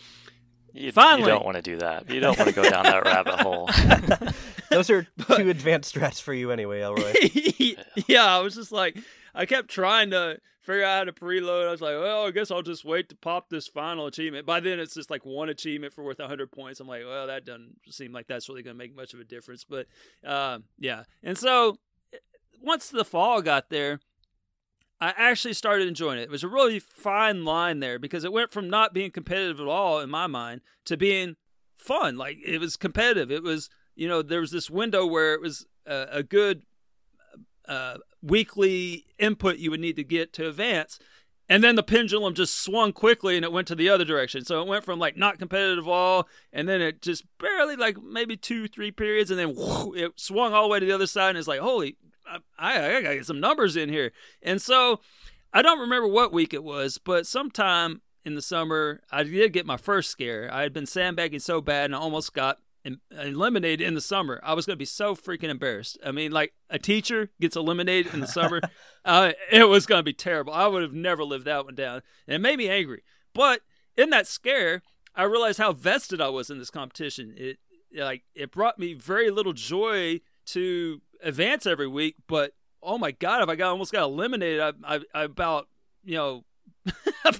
you, finally, you don't want to do that. You don't want to go down that rabbit hole. Those are two advanced strats for you anyway, Elroy. yeah, I was just like, I kept trying to figure out how to preload. I was like, well, I guess I'll just wait to pop this final achievement. By then, it's just like one achievement for worth 100 points. I'm like, well, that doesn't seem like that's really going to make much of a difference. But uh, yeah. And so once the fall got there, I actually started enjoying it. It was a really fine line there because it went from not being competitive at all in my mind to being fun. Like it was competitive. It was, you know, there was this window where it was a, a good uh, weekly input you would need to get to advance. And then the pendulum just swung quickly and it went to the other direction. So it went from like not competitive all, and then it just barely like maybe two, three periods, and then it swung all the way to the other side. And it's like, holy, I, I, I got to get some numbers in here. And so I don't remember what week it was, but sometime in the summer, I did get my first scare. I had been sandbagging so bad and I almost got eliminated in the summer, I was going to be so freaking embarrassed. I mean, like a teacher gets eliminated in the summer, uh, it was going to be terrible. I would have never lived that one down, and it made me angry. But in that scare, I realized how vested I was in this competition. It like it brought me very little joy to advance every week, but oh my god, if I got almost got eliminated, I I, I about you know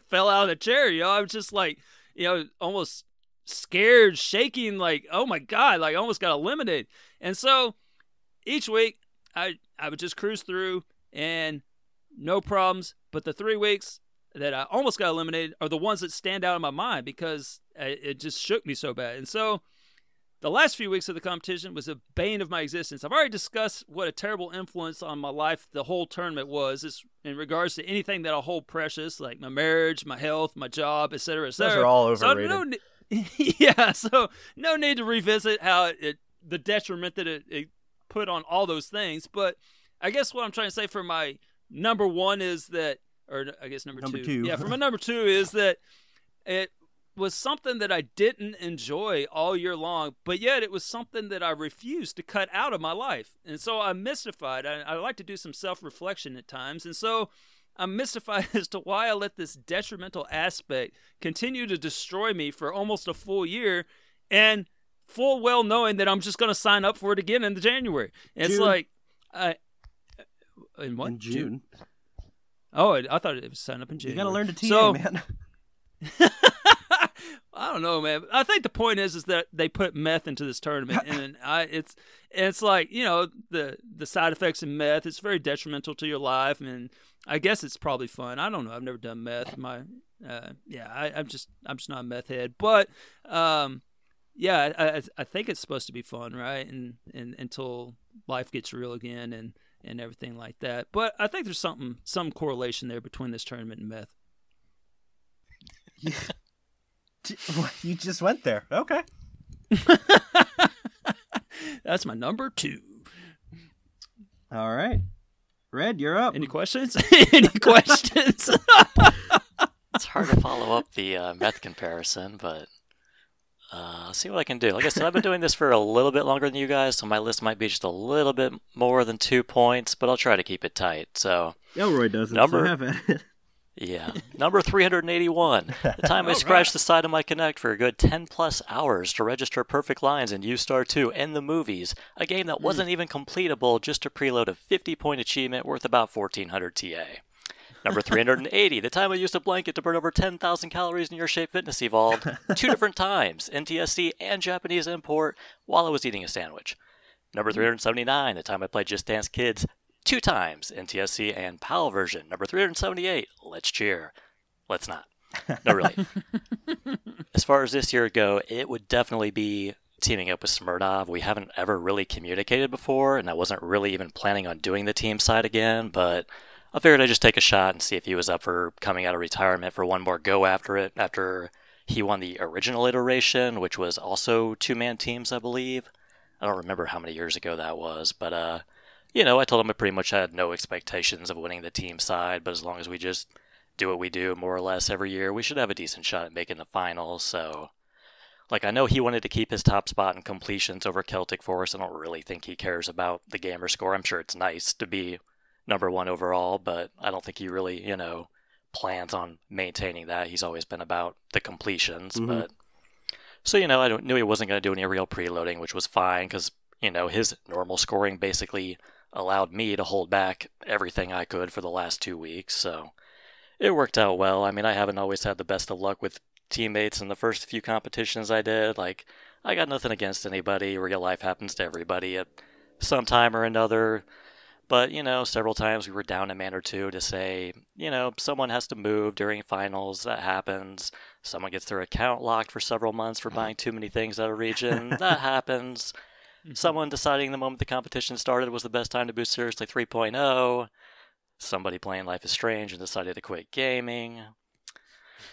fell out of the chair. You know, I was just like you know almost scared, shaking, like oh my god, like I almost got eliminated. And so each week I I would just cruise through and no problems. But the three weeks that I almost got eliminated are the ones that stand out in my mind because I- it just shook me so bad. And so the last few weeks of the competition was a bane of my existence. I've already discussed what a terrible influence on my life the whole tournament was it's in regards to anything that I hold precious, like my marriage, my health, my job, et cetera, et Those are all So overrated. ne- yeah, so no need to revisit how it, it the detriment that it, it put on all those things. But I guess what I'm trying to say for my number one is that, or I guess number, Number two. two. Yeah, for my number two is that it was something that I didn't enjoy all year long, but yet it was something that I refused to cut out of my life. And so I'm mystified. I, I like to do some self reflection at times. And so I'm mystified as to why I let this detrimental aspect continue to destroy me for almost a full year and full well knowing that I'm just going to sign up for it again in the January. It's June. like, I. Uh, in what? in June. Oh, I, thought it was sign up in June. You got to learn to TA, So- man. I don't know, man. I think the point is is that they put meth into this tournament, and I it's it's like you know the the side effects of meth. It's very detrimental to your life, and I guess it's probably fun. I don't know. I've never done meth. My uh, yeah, I, I'm just I'm just not a meth head, but um, yeah, I, I I think it's supposed to be fun, right? And and until life gets real again, and and everything like that. But I think there's something some correlation there between this tournament and meth. you just went there. Okay. That's my number two. All right. Red, you're up. Any questions? Any questions? It's hard to follow up the uh, meth comparison, but uh, I'll see what I can do. Like I said, I've been doing this for a little bit longer than you guys, so my list might be just a little bit more than two points, but I'll try to keep it tight. So, Elroy doesn't. Number- So have at it. Yeah. Number 381. The time I scratched the side of my Kinect for a good 10 plus hours to register perfect lines in Yoostar 2 and the movies, a game that hmm. wasn't even completable just to preload a 50 point achievement worth about 1400 TA. Number 380, the time I used a blanket to burn over 10,000 calories in Your Shape Fitness Evolved two different times, NTSC and Japanese import, while I was eating a sandwich. Number hmm. 379, the time I played Just Dance Kids two times, NTSC and PAL version. Number 378, Let's Cheer. Let's not. No, really. as far as this year go, it would definitely be teaming up with Smirnov. We haven't ever really communicated before, and I wasn't really even planning on doing the team side again, but I figured I'd just take a shot and see if he was up for coming out of retirement for one more go after it after he won the original iteration, which was also two man teams, I believe. I don't remember how many years ago that was, but uh you know, I told him I pretty much had no expectations of winning the team side, but as long as we just do what we do more or less every year, we should have a decent shot at making the finals. So, like, I know he wanted to keep his top spot in completions over Celtic Force. I don't really think he cares about the gamer score. I'm sure it's nice to be number one overall, but I don't think he really, you know, plans on maintaining that. He's always been about the completions, Mhm. but so you know, I knew he wasn't going to do any real preloading, which was fine because you know his normal scoring basically allowed me to hold back everything I could for the last two weeks. So it worked out well. I mean, I haven't always had the best of luck with teammates in the first few competitions I did. Like, I got nothing against anybody. Real life happens to everybody at some time or another. But, you know, several times we were down a man or two to say, you know, someone has to move during finals. That happens. Someone gets their account locked for several months for hmm. buying too many things at a region. that happens. Someone deciding the moment the competition started was the best time to boost Seriously 3.0. Somebody playing Life is Strange and decided to quit gaming.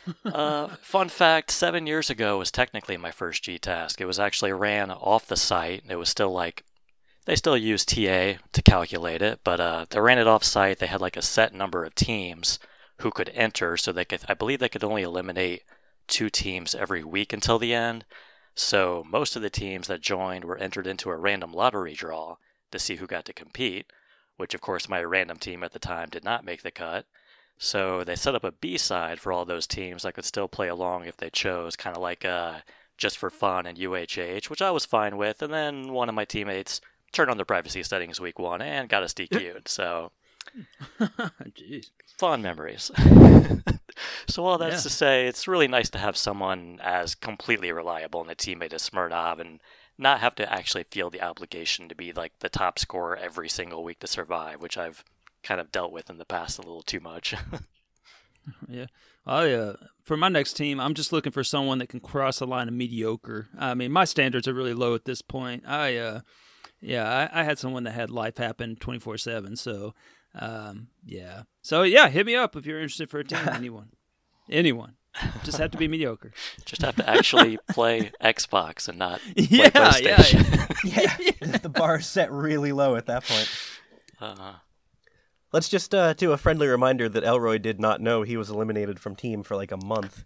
uh, fun fact seven years ago was technically my first GTAS. It was actually ran off the site. It was still like, they still use TA to calculate it, but uh, they ran it off site. They had like a set number of teams who could enter, so they could, I believe they could only eliminate two teams every week until the end. So most of the teams that joined were entered into a random lottery draw to see who got to compete, which of course my random team at the time did not make the cut. So they set up a B side for all those teams that could still play along if they chose, kind of like uh, just for fun and UHH, which I was fine with. And then one of my teammates turned on their privacy settings week one and got us DQ'd. So Jeez. fond memories. so all that's Yeah. to say, it's really nice to have someone as completely reliable and a teammate as Smirnov and not have to actually feel the obligation to be like the top scorer every single week to survive, which I've kind of dealt with in the past a little too much. Yeah. I uh for my next team, I'm just looking for someone that can cross the line of mediocre. I mean, my standards are really low at this point. I uh yeah, I, I had someone that had life happen 24/7, so um yeah. So yeah, hit me up if you're interested for a team anyone. anyone. Just have to be mediocre. Just have to actually play Xbox and not play Yeah, yeah, PlayStation. Yeah, the bar is set really low at that point. uh, Let's just uh, do a friendly reminder that Elroy did not know he was eliminated from team for like a month.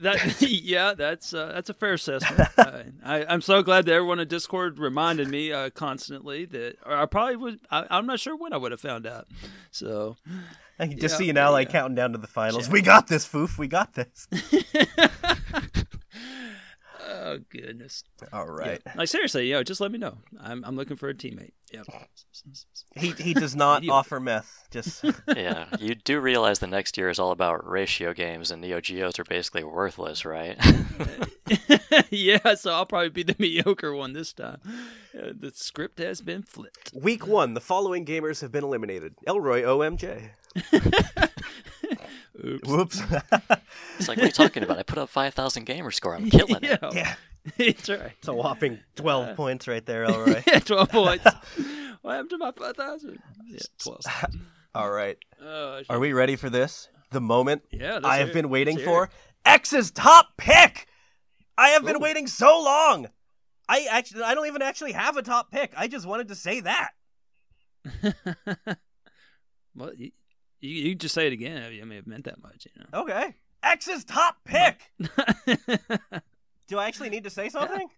That yeah, that's uh, that's a fair assessment. uh, I, I'm so glad that everyone in Discord reminded me uh, constantly that, or I probably would. I, I'm not sure when I would have found out. So I can just Yeah, see you now, like counting down to the finals. Yeah. We got this, Foof. We got this. Oh goodness. All right. Yeah. Like seriously, yo, just let me know. I'm I'm looking for a teammate. Yep. He he does not offer meth. Just yeah, you do realize the next year is all about ratio games, and Neo Geos are basically worthless, right? yeah, so I'll probably be the mediocre one this time. Uh, the script has been flipped. week one. The following gamers have been eliminated. Elroy, OMJ. Oops. Whoops. it's like, what are you talking about? I put up 5,000 gamer score. I'm killing it. yeah, it's right. it's a whopping twelve points right there, Elroy. Yeah, twelve points. what happened to my five thousand? Yeah, twelve. All right. Oh, Are we ready for this? The moment Yeah, I have it. been waiting for. X's top pick. I have been waiting so long. I actually, I don't even actually have a top pick. I just wanted to say that. it. well, you, you just say it again. I mean, it meant that much, you know. Okay. X's top pick. Do I actually need to say something?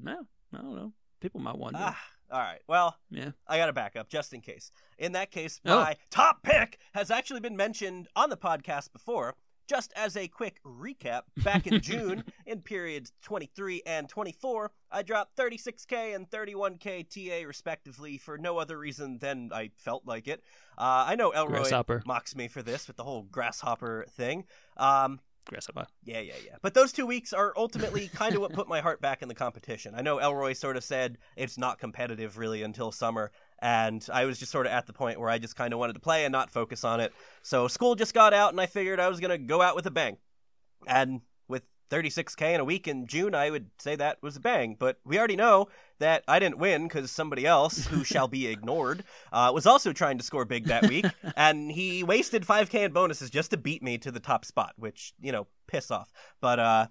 no, I don't know. People might wonder. Ah, all right. Well, Yeah. I got to back up just in case. In that case, Oh. my top pick has actually been mentioned on the podcast before. Just as a quick recap, back in June, in periods 23 and 24, I dropped 36k and 31k TA respectively for no other reason than I felt like it. Uh, I know Elroy mocks me for this with the whole grasshopper thing. Um, Grasshopper. yeah, yeah, yeah. But those two weeks are ultimately kind of what put my heart back in the competition. I know Elroy sort of said it's not competitive really until summer, and I was just sort of at the point where I just kind of wanted to play and not focus on it. So school just got out, and I figured I was going to go out with a bang. And with 36k in a week in June, I would say that was a bang. But we already know that I didn't win because somebody else, who shall be ignored, uh, was also trying to score big that week, and he wasted 5k in bonuses just to beat me to the top spot, which you know, piss off. But uh,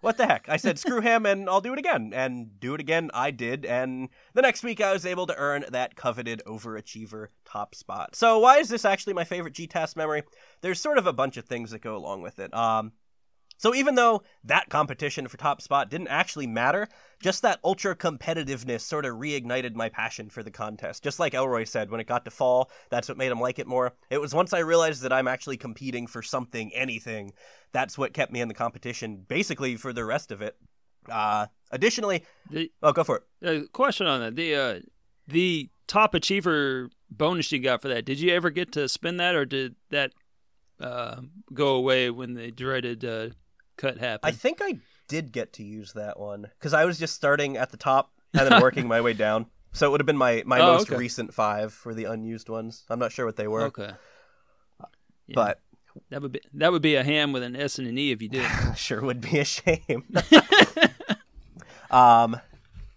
what the heck? I said screw him, and I'll do it again, and do it again. I did, and the next week I was able to earn that coveted overachiever top spot. So why is this actually my favorite GTAS memory? There's sort of a bunch of things that go along with it. Um, so even though that competition for top spot didn't actually matter, just that ultra competitiveness sort of reignited my passion for the contest. Just like Elroy said, when it got to fall, that's what made him like it more. It was once I realized that I'm actually competing for something, anything, that's what kept me in the competition, basically for the rest of it. Uh, additionally, The oh, go for it. uh, question on that: the uh, the top achiever bonus you got for that. Did you ever get to spend that, or did that uh, go away when they dreaded uh, happen. I think I did get to use that one because I was just starting at the top and then working my way down. So it would have been my, my Oh, most okay. recent five for the unused ones. I'm not sure what they were, okay. Yeah. but That would be that would be a ham with an S and an E if you did. sure would be a shame. um,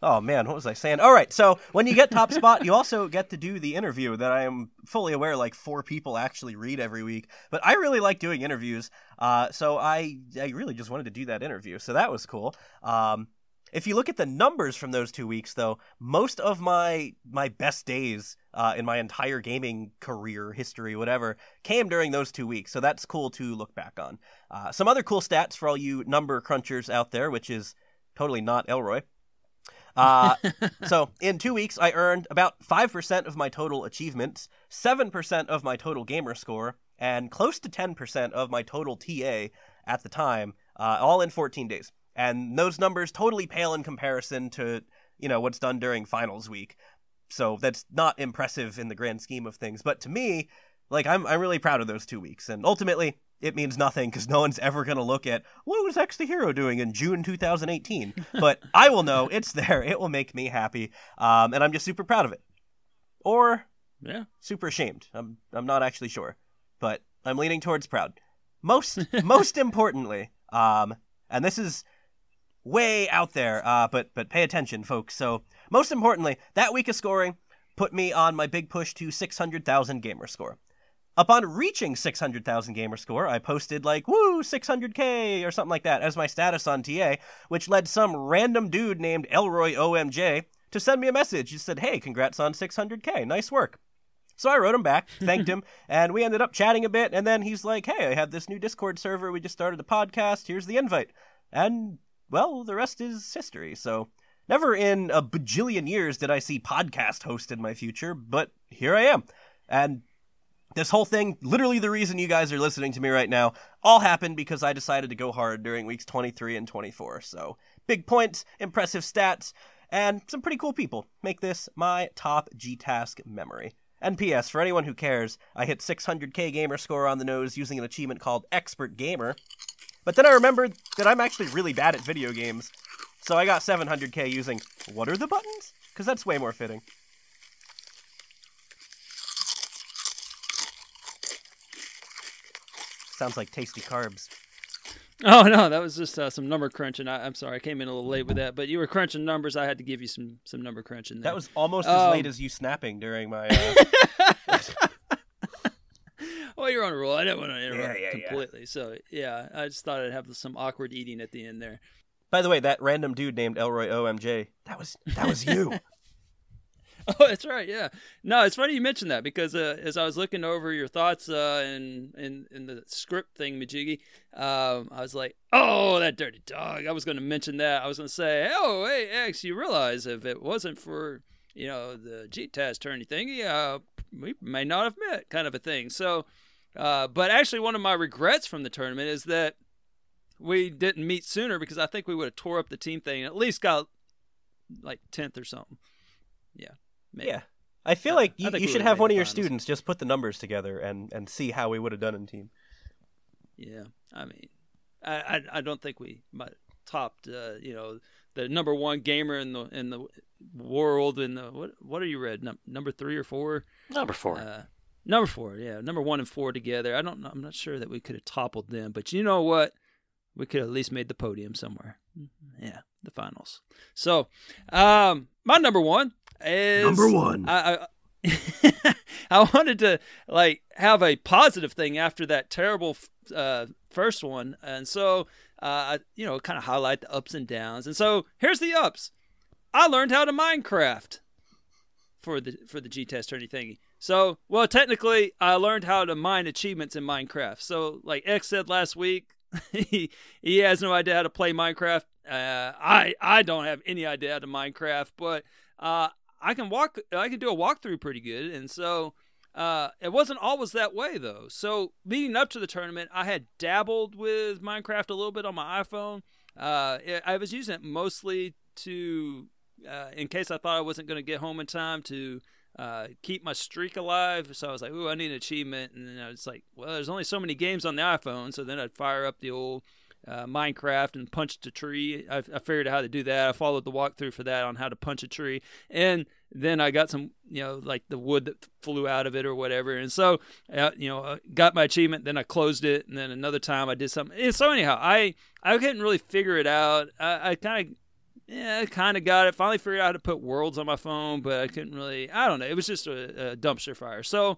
oh man, what was I saying? All right, so when you get top spot, you also get to do the interview that I am fully aware like four people actually read every week. But I really like doing interviews, uh, so I I really just wanted to do that interview, so that was cool. Um, If you look at the numbers from those two weeks, though, most of my my best days uh, in my entire gaming career history, whatever, came during those two weeks. So that's cool to look back on. Uh, some other cool stats for all you number crunchers out there, which is totally not Elroy. Uh, so in two weeks, I earned about 5% of my total achievements, 7% of my total gamer score, and close to 10% of my total TA at the time, uh, all in 14 days. And those numbers totally pale in comparison to, you know, what's done during finals week. So that's not impressive in the grand scheme of things. But to me, like I'm I'm really proud of those two weeks. And ultimately, it means nothing because no one's ever going to look at what was X the Hero doing in June 2018. but I will know it's there. It will make me happy, um, and I'm just super proud of it. Or Yeah. super ashamed. I'm I'm not actually sure, but I'm leaning towards proud. Most most importantly, um, and this is way out there, uh, but but pay attention, folks. So most importantly, that week of scoring put me on my big push to 600,000 gamer score. Upon reaching 600,000 gamer score, I posted like, woo, 600k or something like that as my status on TA, which led some random dude named Elroy OMJ to send me a message. He said, hey, congrats on 600k. Nice work. So I wrote him back, thanked him, and we ended up chatting a bit. And then he's like, hey, I have this new Discord server. We just started a podcast. Here's the invite. And, well, the rest is history. So never in a bajillion years did I see podcast host in my future, but here I am. And this whole thing, literally the reason you guys are listening to me right now, all happened because I decided to go hard during weeks 23 and 24. So, big points, impressive stats, and some pretty cool people make this my top GTAS memory. And P.S. For anyone who cares, I hit 600k gamer score on the nose using an achievement called Expert Gamer. But then I remembered that I'm actually really bad at video games, so I got 700k using what are the buttons? Because that's way more fitting. Sounds like tasty carbs. Oh no, that was just uh, some number crunching. I, I'm sorry, I came in a little late with that, but you were crunching numbers. I had to give you some some number crunching. There. That was almost as Um, late as you snapping during my. Uh... well, you're on a roll. I didn't want to interrupt Yeah, yeah, yeah. completely. So yeah, I just thought I'd have some awkward eating at the end there. By the way, that random dude named Elroy OMJ, that was that was you. Oh, that's right. Yeah. No, it's funny you mentioned that because uh, as I was looking over your thoughts uh, in, in in the script thing, Majiggy, um, I was like, "Oh, that dirty dog." I was going to mention that. I was going to say, "Oh, hey, X, you realize if it wasn't for you know the GTAS tourney thingy, uh, we may not have met," kind of a thing. So, uh, but actually, one of my regrets from the tournament is that we didn't meet sooner because I think we would have tore up the team thing and at least got like tenth or something. Yeah. Maybe. yeah, I feel like you, you should would've one of your finals. students just put the numbers together and and see how we would have done in team. Yeah, I mean, I I, I don't think we might topped uh, you know the number one gamer in the in the world in the what what are you read? Num- number three or four? Number four. uh, number four yeah. Number one and four together. I don't know I'm not sure that we could have toppled them but you know what? We could have at least made the podium somewhere. Yeah the finals. So um my number one is Number one. I, I I wanted to like have a positive thing after that terrible uh, first one, and so uh, I- you know, kind of highlight the ups and downs. And so here's the ups. I learned how to Minecraft for the for the GTAS or anything. So, well, technically, I learned how to mine achievements in Minecraft. So, like X said last week, he he has no idea how to play Minecraft. Uh, I I don't have any idea how to Minecraft, but uh, I can walk. I can do a walkthrough pretty good, and so uh, it wasn't always that way though. So leading up to the tournament, I had dabbled with Minecraft a little bit on my iPhone. Uh, I was using it mostly to, uh, in case I thought I wasn't going to get home in time to uh, keep my streak alive. So I was like, "Ooh, I need an achievement," and then I was like, "Well, there's only so many games on the iPhone." So then I'd fire up the old uh, Minecraft and punched a tree. I, I figured out how to do that. I followed the walkthrough for that on how to punch a tree, and then I got some, you know, like the wood that flew out of it or whatever. And so, uh, you know, uh, got my achievement. Then I closed it, and then another time I did something. And so anyhow, I I couldn't really figure it out. I, I kind of. Yeah, kind of got it. Finally figured out how to put worlds on my phone, but I couldn't really. I don't know. It was just a, a dumpster fire. So,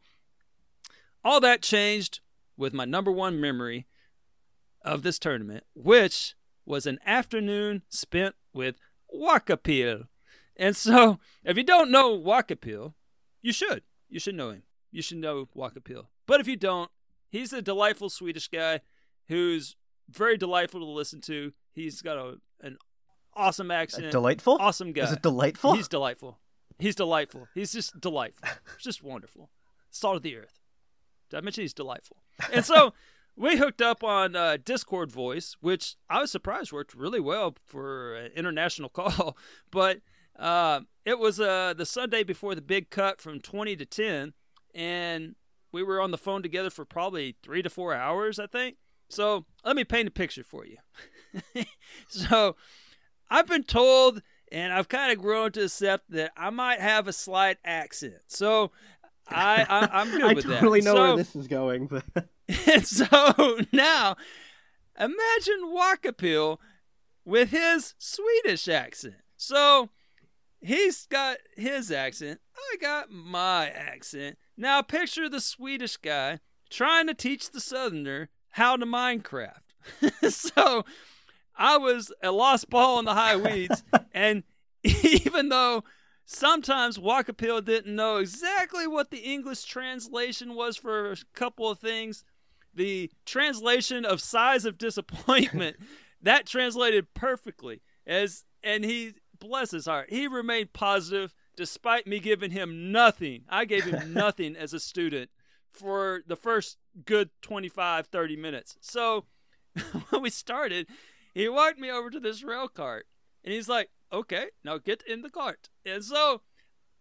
all that changed with my number one memory of this tournament, which was an afternoon spent with Wakapil. And so, if you don't know Wakapil, you should. You should know him. You should know Wakapil. But if you don't, he's a delightful Swedish guy who's very delightful to listen to. He's got a an awesome accent. Delightful? Awesome guy. Is it delightful? He's delightful. He's delightful. He's just delightful. It's just wonderful. Salt of the earth. Did I mention he's delightful? And so we hooked up on uh, Discord voice, which I was surprised worked really well for an international call. But uh, it was uh, the Sunday before the big cut from 20 to 10, and we were on the phone together for probably three to four hours, I think. So let me paint a picture for you. so I've been told, and I've kind of grown to accept that I might have a slight accent. So I, I I'm good I with that. totally know so, where this is going. But and so now, imagine Wakapil with his Swedish accent. So he's got his accent. I got my accent. Now picture the Swedish guy trying to teach the Southerner how to Minecraft. so I was a lost ball in the high weeds, and even though sometimes Wakapil didn't know exactly what the English translation was for a couple of things, the translation of size of disappointment that translated perfectly. As and he bless his heart he remained positive despite me giving him nothing. I gave him nothing as a student for the first good 25 30 minutes. So when we started he walked me over to this rail cart and he's like okay now get in the cart. And so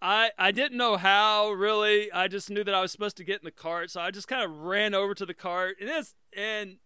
I I didn't know how really. I just knew that I was supposed to get in the cart, so I just kind of ran over to the cart, and it's and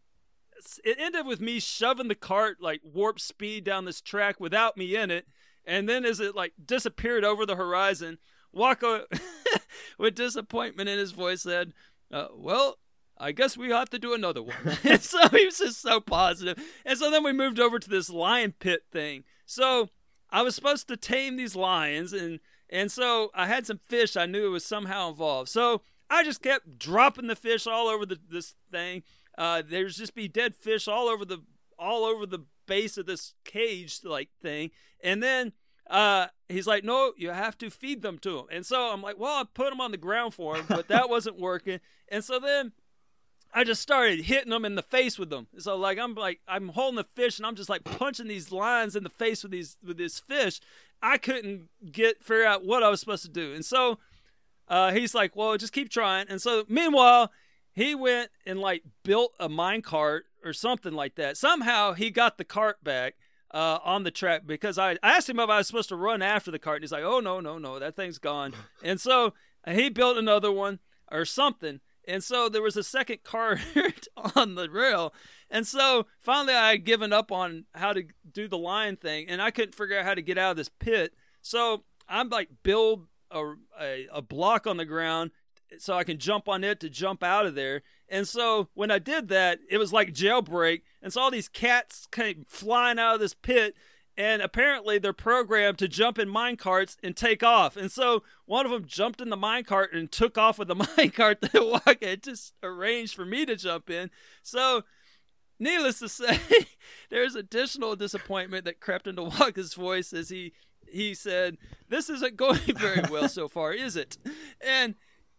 it ended with me shoving the cart like warp speed down this track without me in it, and then as it like disappeared over the horizon, Waka, with disappointment in his voice, said, uh, "Well." I guess we have to do another one. and so he was just so. And so then we moved over to this lion pit thing. So I was supposed to tame these lions and and so I had some fish I knew it was somehow involved. So I just kept dropping the fish all over the, this thing. Uh, there's just be dead fish all over the all over the base of this cage like thing. And then uh, he's like, "No, you have to feed them to him." And so I'm like, "Well, I put them on the ground for him, but that wasn't working." And so then I just started hitting them in the face with them. So like I'm like I'm holding the fish and I'm just like punching these lines in the face with these with this fish. I couldn't get figure out what I was supposed to do. And so uh, he's like, "Well, just keep trying." And so meanwhile, he went and like built a mine cart or something like that. Somehow he got the cart back uh, on the track because I, I asked him if I was supposed to run after the cart, and he's like, "Oh no, no, no, that thing's gone." and so he built another one or something. And so there was a second cart on the rail. And so finally I had given up on how to do the line thing and I couldn't figure out how to get out of this pit. So I'm like build a, a, a block on the ground so I can jump on it to jump out of there. And so when I did that, it was like jailbreak. And so all these cats came flying out of this pit and apparently they're programmed to jump in mine carts and take off. And so one of them jumped in the mine cart and took off with the mine cart that Waka had just arranged for me to jump in. So, needless to say, there's additional disappointment that crept into Waka's voice as he he said, "This isn't going very well so far, is it?" And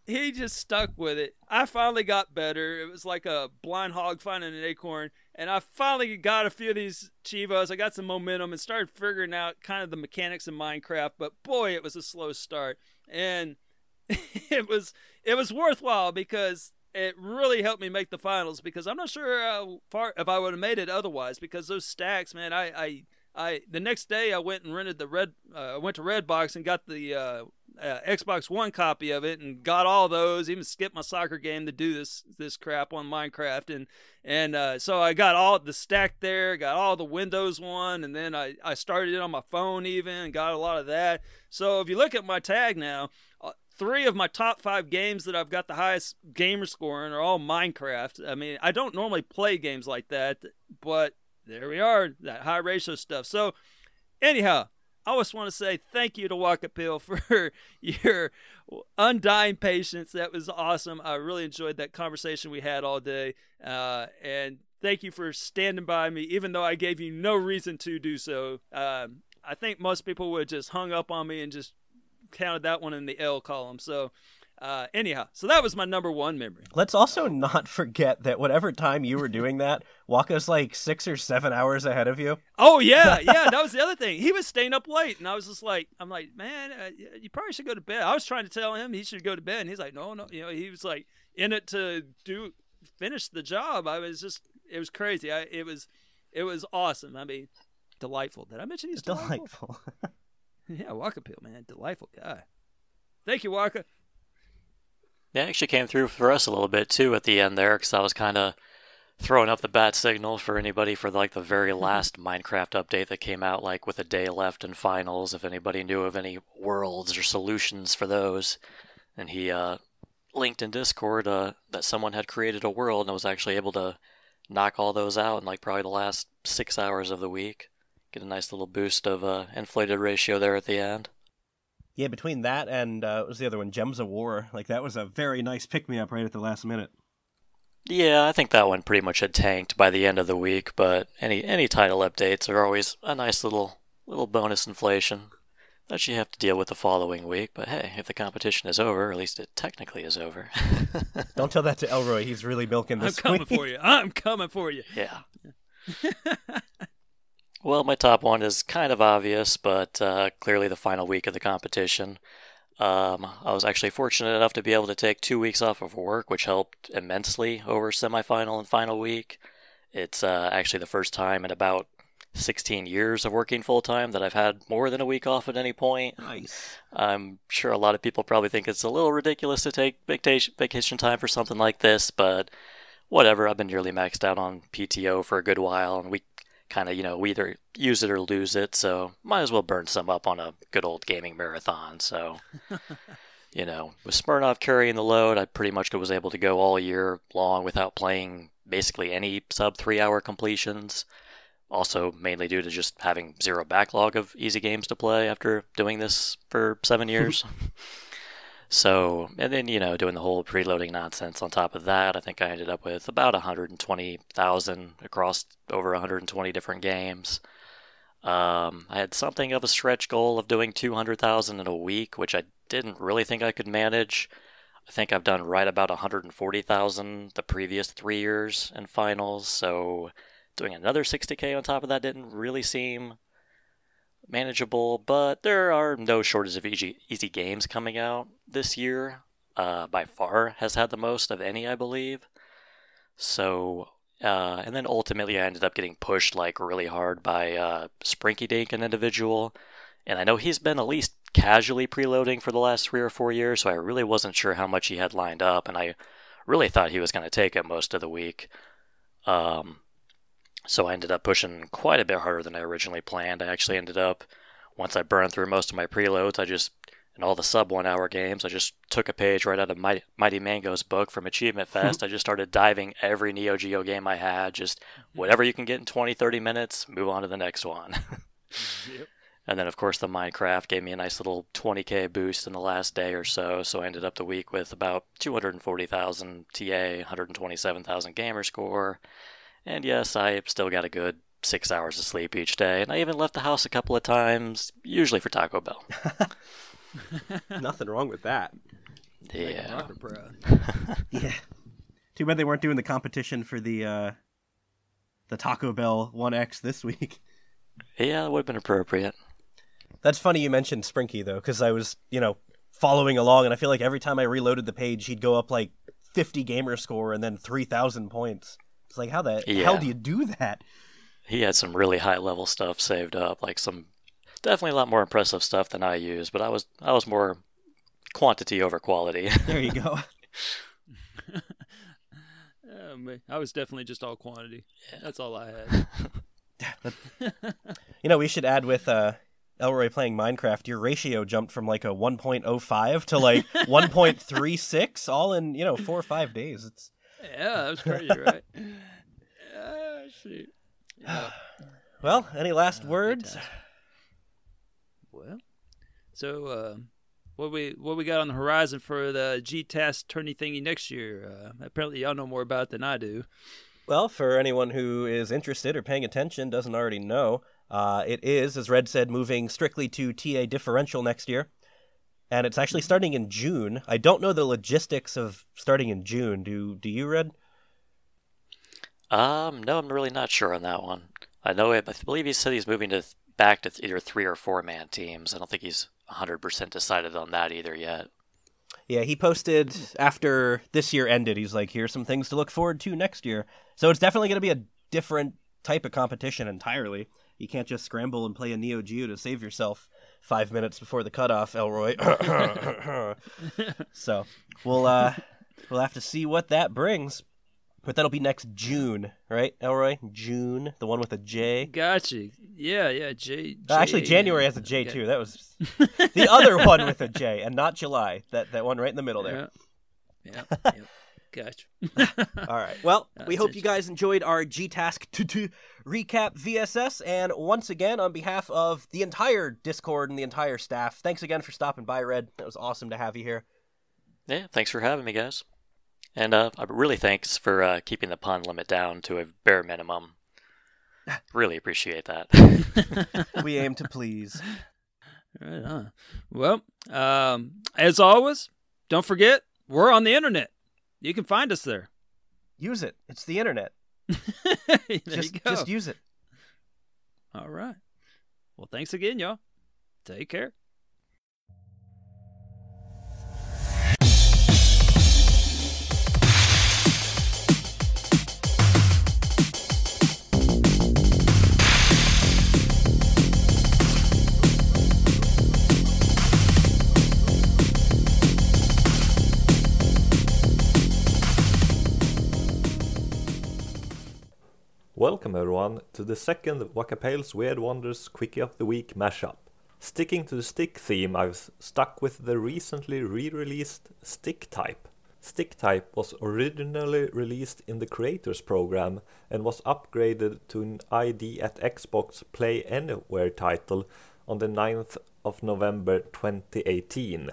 he just stuck with it. I finally got better. It was like a blind hog finding an acorn. And I finally got a few of these Cheevos. I got some momentum and started figuring out kind of the mechanics of Minecraft. But boy, it was a slow start. And it was it was worthwhile because it really helped me make the finals because I'm not sure how far if I would have made it otherwise because those stacks, man, I I, I the next day I went and rented the red uh, I went to Redbox and got the uh, uh, Xbox One copy of it and got all those. Even skipped my soccer game to do this this crap on Minecraft and and uh, so I got all the stack there, got all the Windows one, and then I I started it on my phone even got a lot of that. So if you look at my tag now. Uh, three of my top five games that I've got the highest gamer score in are all Minecraft. I mean, I don't normally play games like that, but there we are, that high ratio stuff. So, anyhow, I just want to say thank you to Wakapil for your undying patience. That was awesome. I really enjoyed that conversation we had all day. Uh, and thank you for standing by me, even though I gave you no reason to do so. Um, I think most people would have just hung up on me and just counted that one in the L column. So, uh, anyhow, so that was my number one memory. Let's also not forget that whatever time you were doing that, Waka's like six or seven hours ahead of you. Oh yeah, yeah, that was the other thing. He was staying up late, and I was just like, I'm like, man, uh, you probably should go to bed. I was trying to tell him he should go to bed, and he's like, no, no, you know, he was like in it to do finish the job. I was just, it was crazy. I, it was, it was awesome. I mean, delightful. Did I mention he's delightful? Delightful. yeah, Waka Peel, man, delightful guy. Thank you, Waka. Yeah, it actually came through for us a little bit too at the end there, because I was kind of throwing up the bat signal for anybody for like the very last Minecraft update that came out, like with a day left in finals. If anybody knew of any worlds or solutions for those, and he uh, linked in Discord uh, that someone had created a world and was actually able to knock all those out in like probably the last six hours of the week. Get a nice little boost of uh, inflated ratio there at the end. Yeah, between that and uh, what was the other one, Gems of War? Like that was a very nice pick me up right at the last minute. Yeah, I think that one pretty much had tanked by the end of the week, but any any title updates are always a nice little little bonus inflation that you have to deal with the following week. But hey, if the competition is over, at least it technically is over. Don't tell that to Elroy. He's really milking this. I'm coming week. for you. I'm coming for you. yeah. well, my top one is kind of obvious, but uh, clearly the final week of the competition. Um, I was actually fortunate enough to be able to take two weeks off of work, which helped immensely over semifinal and final week. It's uh, actually the first time in about 16 years of working full time that I've had more than a week off at any point. Nice. I'm sure a lot of people probably think it's a little ridiculous to take vacation vacation time for something like this, but whatever. I've been nearly maxed out on PTO for a good while, and we kind of, you know, we either use it or lose it, so might as well burn some up on a good old gaming marathon. So, you know, with Smirnov carrying the load, I pretty much was able to go all year long without playing basically any sub three hour completions. Also, mainly due to just having zero backlog of easy games to play after doing this for seven years. so, and then, you know, doing the whole preloading nonsense on top of that, I think I ended up with about 120,000 across over 120 different games. Um, I had something of a stretch goal of doing 200,000 in a week, which I didn't really think I could manage. I think I've done right about 140,000 the previous three years in finals, so doing another 60k on top of that didn't really seem manageable, but there are no shortage of easy, easy games coming out this year. Uh, by far has had the most of any, I believe. So, uh, and then ultimately I ended up getting pushed like really hard by uh, Sprinky Dink, an individual. And I know he's been at least casually preloading for the last three or four years, so I really wasn't sure how much he had lined up, and I really thought he was going to take it most of the week. Um, so I ended up pushing quite a bit harder than I originally planned. I actually ended up, once I burned through most of my preloads, I just, in all the sub one hour games, I just took a page right out of Mighty, Mighty Mango's book from Achievement hmm. Fest. I just started diving every Neo Geo game I had, just hmm. whatever you can get in 20, 30 minutes, move on to the next one. And then, of course, the Minecraft gave me a nice little 20k boost in the last day or so. So I ended up the week with about 240,000 TA, 127,000 gamer score. And yes, I still got a good six hours of sleep each day. And I even left the house a couple of times, usually for Taco Bell. Nothing wrong with that. Yeah. Rocker proud. Yeah. Too bad they weren't doing the competition for the uh the Taco Bell 1X this week. Yeah, that would have been appropriate. That's funny you mentioned Sprinky though, because I was, you know, following along, and I feel like every time I reloaded the page, he'd go up like 50 gamer score and then 3,000 points. It's like, how the hell do you do that? He had some really high level stuff saved up, like some definitely a lot more impressive stuff than I used, but I was I was more quantity over quality. There you go. Man. I was definitely just all quantity. Yeah. That's all I had. you know, we should add with uh, Elroy playing Minecraft, your ratio jumped from like a 1.05 to like 1.36, all in you know four or five days. It's yeah, that was crazy, right? Ah, shoot. Yeah. well. Any last Uh, words? Well, so uh, what we what we got on the horizon for the GTAS tourney thingy next year? Uh, apparently, y'all know more about it than I do. Well, for anyone who is interested or paying attention, doesn't already know, Uh, it is, as Red said, moving strictly to TA differential next year. And it's actually starting in June. I don't know the logistics of starting in June. Do do you, Red? Um, no, I'm really not sure on that one. I know it. I believe he said he's moving to back to either three or four man teams. I don't think he's 100% decided on that either yet. Yeah, he posted after this year ended. He's like, "Here's some things to look forward to next year." So it's definitely going to be a different type of competition entirely. You can't just scramble and play a Neo Geo to save yourself five minutes before the cutoff, Elroy. so we'll uh, we'll have to see what that brings. But that'll be next June, right, Elroy? June, the one with a J. Gotcha. Yeah, yeah. J. Uh, Actually, January has a J Okay. too. That was the other one with a J, and not July. That that one right in the middle there. Yeah. Yeah. yep. Gotcha. All right. Well, we hope you guys enjoyed our GTAS to recap VSS. And once again, on behalf of the entire Discord and the entire staff, thanks again for stopping by, Red. It was awesome to have you here. Yeah, thanks for having me, guys. And uh, I really thanks for uh, keeping the pun limit down to a bare minimum. Really appreciate that. We aim to please. Right on. Well, um, as always, don't forget we're on the internet. You can find us there. Use it. It's the internet. Just just use it. All right. Well, thanks again, y'all. Take care. Welcome everyone to the second Wakapale's Weird Wonders Quickie of the Week mashup. Sticking to the stick theme, I've stuck with the recently re-released Stick Type. Stick Type was originally released in the Creators Program and was upgraded to an ID at Xbox Play Anywhere title on the 9th of November 2018.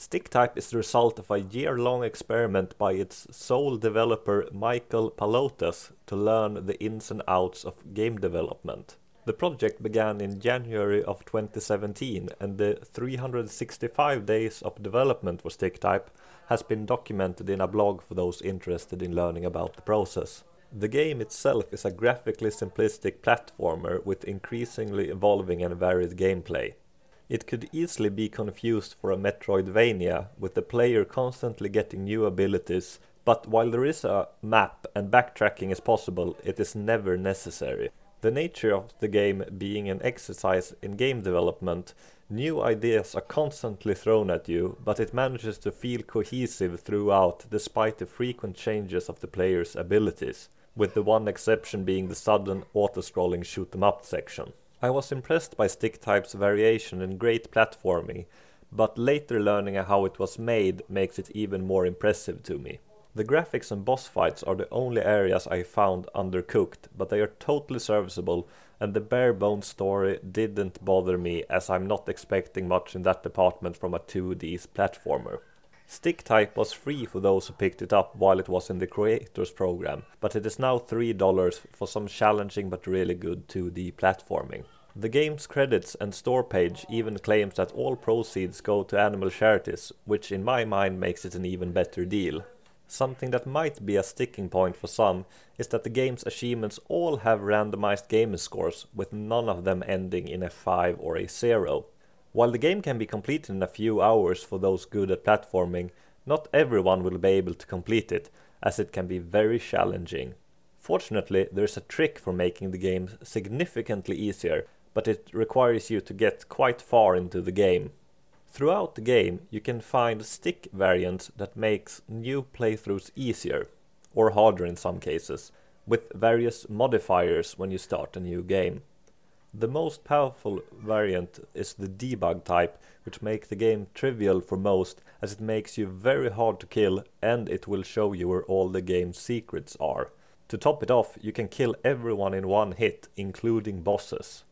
StickType is the result of a year-long experiment by its sole developer Michael Palotas to learn the ins and outs of game development. The project began in January of 2017 and the 365 days of development for StickType has been documented in a blog for those interested in learning about the process. The game itself is a graphically simplistic platformer with increasingly evolving and varied gameplay. It could easily be confused for a Metroidvania, with the player constantly getting new abilities, but while there is a map and backtracking is possible, it is never necessary. The nature of the game being an exercise in game development, new ideas are constantly thrown at you, but it manages to feel cohesive throughout despite the frequent changes of the player's abilities, with the one exception being the sudden auto-scrolling shoot 'em up section. I was impressed by Stick Type's variation and great platforming, but later learning how it was made makes it even more impressive to me. The graphics and boss fights are the only areas I found undercooked, but they are totally serviceable, and the bare bones story didn't bother me as I'm not expecting much in that department from a 2D platformer. Stick Type was free for those who picked it up while it was in the creators program, but it is now $3 for some challenging but really good 2D platforming. The game's credits and store page even claims that all proceeds go to animal charities, which in my mind makes it an even better deal. Something that might be a sticking point for some is that the game's achievements all have randomized gamer scores, with none of them ending in a 5 or a 0. While the game can be completed in a few hours for those good at platforming, not everyone will be able to complete it, as it can be very challenging. Fortunately, there's a trick for making the game significantly easier, but it requires you to get quite far into the game. Throughout the game, you can find stick variants that makes new playthroughs easier, or harder in some cases, with various modifiers when you start a new game. The most powerful variant is the debug type, which makes the game trivial for most, as it makes you very hard to kill and it will show you where all the game's secrets are. To top it off, you can kill everyone in one hit, including bosses.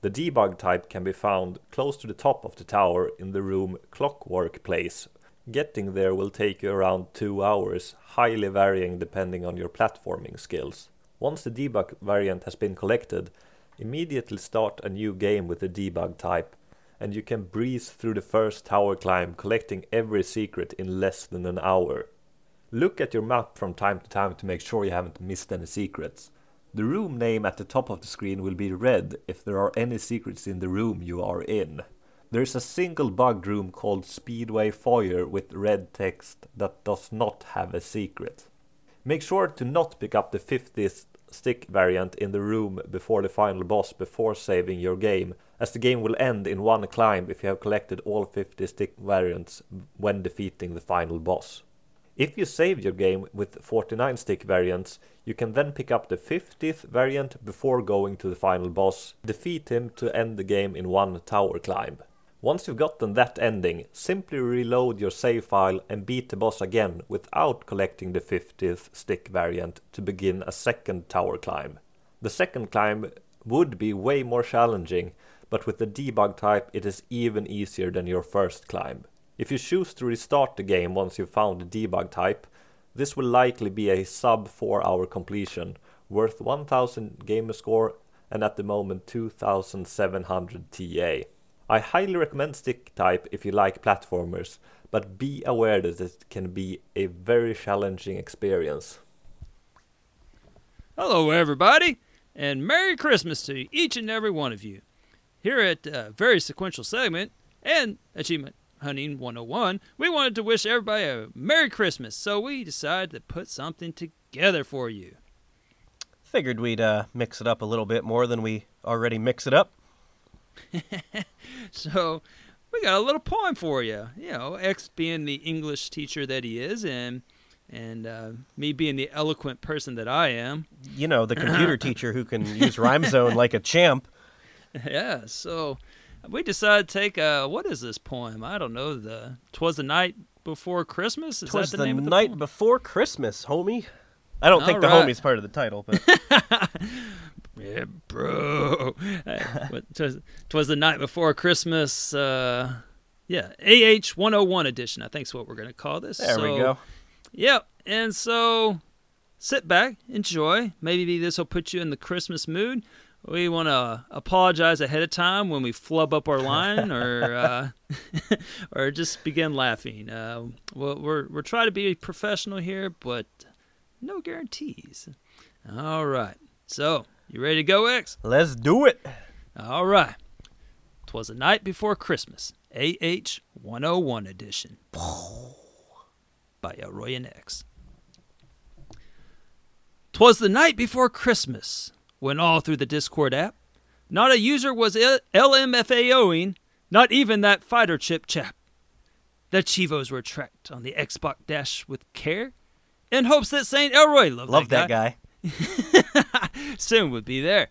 The debug type can be found close to the top of the tower in the room Clockwork Place. Getting there will take you around 2 hours, highly varying depending on your platforming skills. Once the debug variant has been collected, Immediately start a new game with the debug type, and you can breeze through the first tower climb collecting every secret in less than an hour. Look at your map from time to time to make sure you haven't missed any secrets. The room name at the top of the screen will be red if there are any secrets in the room you are in. There is a single bugged room called Speedway Foyer with red text that does not have a secret. Make sure to not pick up the 50th stick variant in the room before the final boss before saving your game, as the game will end in one climb if you have collected all 50 stick variants when defeating the final boss. If you save your game with 49 stick variants, you can then pick up the 50th variant before going to the final boss, defeat him to end the game in one tower climb. Once you've gotten that ending, simply reload your save file and beat the boss again without collecting the 50th stick variant to begin a second tower climb. The second climb would be way more challenging, but with the debug type it is even easier than your first climb. If you choose to restart the game once you've found the debug type, this will likely be a sub 4 hour completion, worth 1000 gamer score and at the moment 2700 TA. I highly recommend stick type if you like platformers, but be aware that it can be a very challenging experience. Hello, everybody, and Merry Christmas to each and every one of you. Here at uh, Very Sequential Segment and Achievement Hunting 101, we wanted to wish everybody a Merry Christmas, so we decided to put something together for you. Figured we'd uh, mix it up a little bit more than we already mix it up. so we got a little poem for you. You know, X being the English teacher that he is, and and uh, me being the eloquent person that I am. You know, the computer teacher who can use Rhyme Zone like a champ. Yeah, so we decided to take uh what is this poem? I don't know. The "Twas the Night Before Christmas." Is Twas that the, the, name of the night poem? before Christmas, homie. I don't think the All right. homie's part of the title, but Yeah, bro. Twas, twas the night before Christmas. Uh, yeah, AH 101 edition. I think is what we're gonna call this. there we go. Yep. And so sit back, enjoy. Maybe this will put you in the Christmas mood. We want to apologize ahead of time when we flub up our line, or uh, or just begin laughing. Uh, well, we're we're trying to be professional here, but no guarantees. All right. So you ready to go, X? Let's do it. All right. Twas the night before Christmas, AH 101 edition. By Elroy and X. Twas the night before Christmas when all through the Discord app, not a user was L- LMFAOing, not even that fighter chip chap. The Cheevos were tracked on the Xbox Dash with care in hopes that St. Elroy loved Love that that guy. guy. soon would be there.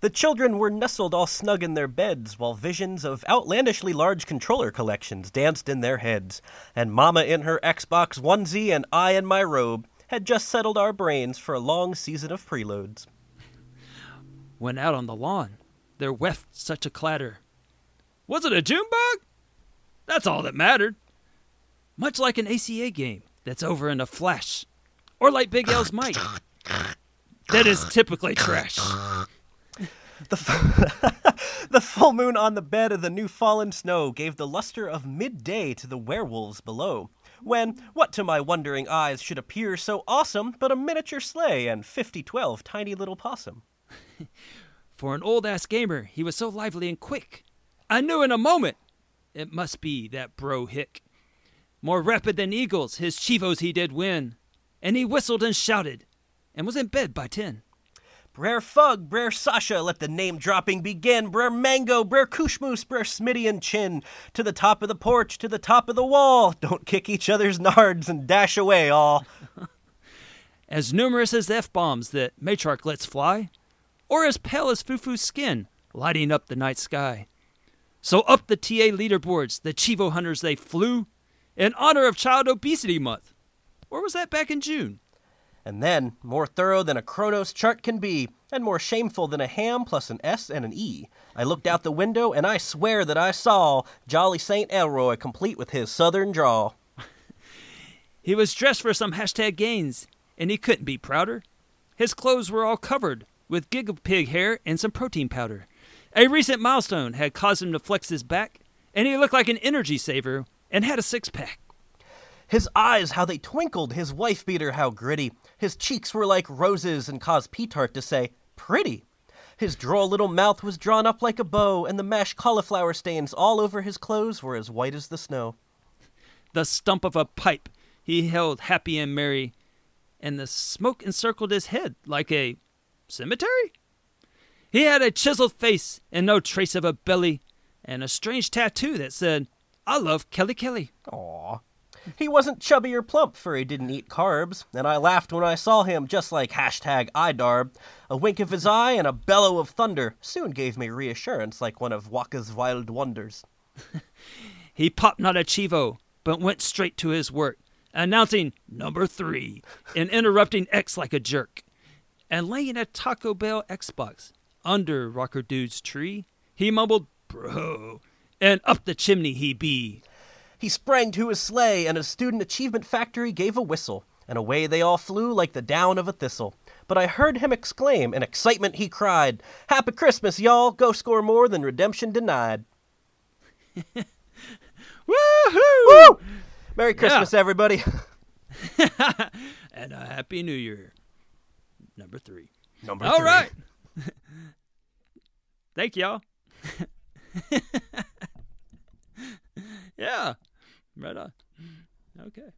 The children were nestled all snug in their beds while visions of outlandishly large controller collections danced in their heads, and Mama in her Xbox onesie and I in my robe had just settled our brains for a long season of preloads. When out on the lawn, there weft such a clatter. Was it a June bug? That's all that mattered. Much like an ACA game that's over in a flash, or like Big L's mic. That is typically trash. The, f- the full moon on the bed of the new fallen snow gave the luster of midday to the werewolves below. When, what to my wondering eyes should appear so awesome but a miniature sleigh and 5012 tiny little possum? For an old ass gamer, he was so lively and quick. I knew in a moment it must be that bro hick. More rapid than eagles, his cheevos he did win. And he whistled and shouted, and was in bed by ten. Brer Fug, Brer Sasha, let the name dropping begin. Brer Mango, Brer Kushmoose, Brer Smitty and Chin. To the top of the porch, to the top of the wall. Don't kick each other's nards and dash away all. as numerous as F bombs that Matriarch lets fly, or as pale as Fufu's skin, lighting up the night sky. So up the TA leaderboards, the Cheevo hunters they flew, in honor of Child Obesity Month. Or was that back in June? And then, more thorough than a Chronos chart can be, and more shameful than a ham plus an S and an E, I looked out the window and I swear that I saw Jolly St. Elroy complete with his southern drawl. He was dressed for some hashtag gains, and he couldn't be prouder. His clothes were all covered with giggle pig hair and some protein powder. A recent milestone had caused him to flex his back, and he looked like an energy saver and had a six pack. His eyes, how they twinkled, his wife beater, how gritty. His cheeks were like roses and caused Petart to say, pretty. His droll little mouth was drawn up like a bow, and the mashed cauliflower stains all over his clothes were as white as the snow. The stump of a pipe he held happy and merry, and the smoke encircled his head like a cemetery. He had a chiseled face and no trace of a belly, and a strange tattoo that said, I love Kelly Kelly. Aw. He wasn't chubby or plump, for he didn't eat carbs, and I laughed when I saw him, just like hashtag IDARB. A wink of his eye and a bellow of thunder soon gave me reassurance like one of Waka's wild wonders. He popped not a cheevo, but went straight to his work, announcing number three and interrupting X like a jerk. And laying a Taco Bell Xbox under Rocker Dude's tree, he mumbled, Bro, and up the chimney he be. He sprang to his sleigh, and a student achievement factory gave a whistle, and away they all flew like the down of a thistle. But I heard him exclaim, in excitement he cried, Happy Christmas, y'all! Go score more than redemption denied. Woohoo! Woo! Merry Christmas, everybody. and a Happy New Year. Number three. Number All three. right. Thank y'all. yeah. Right on. Okay.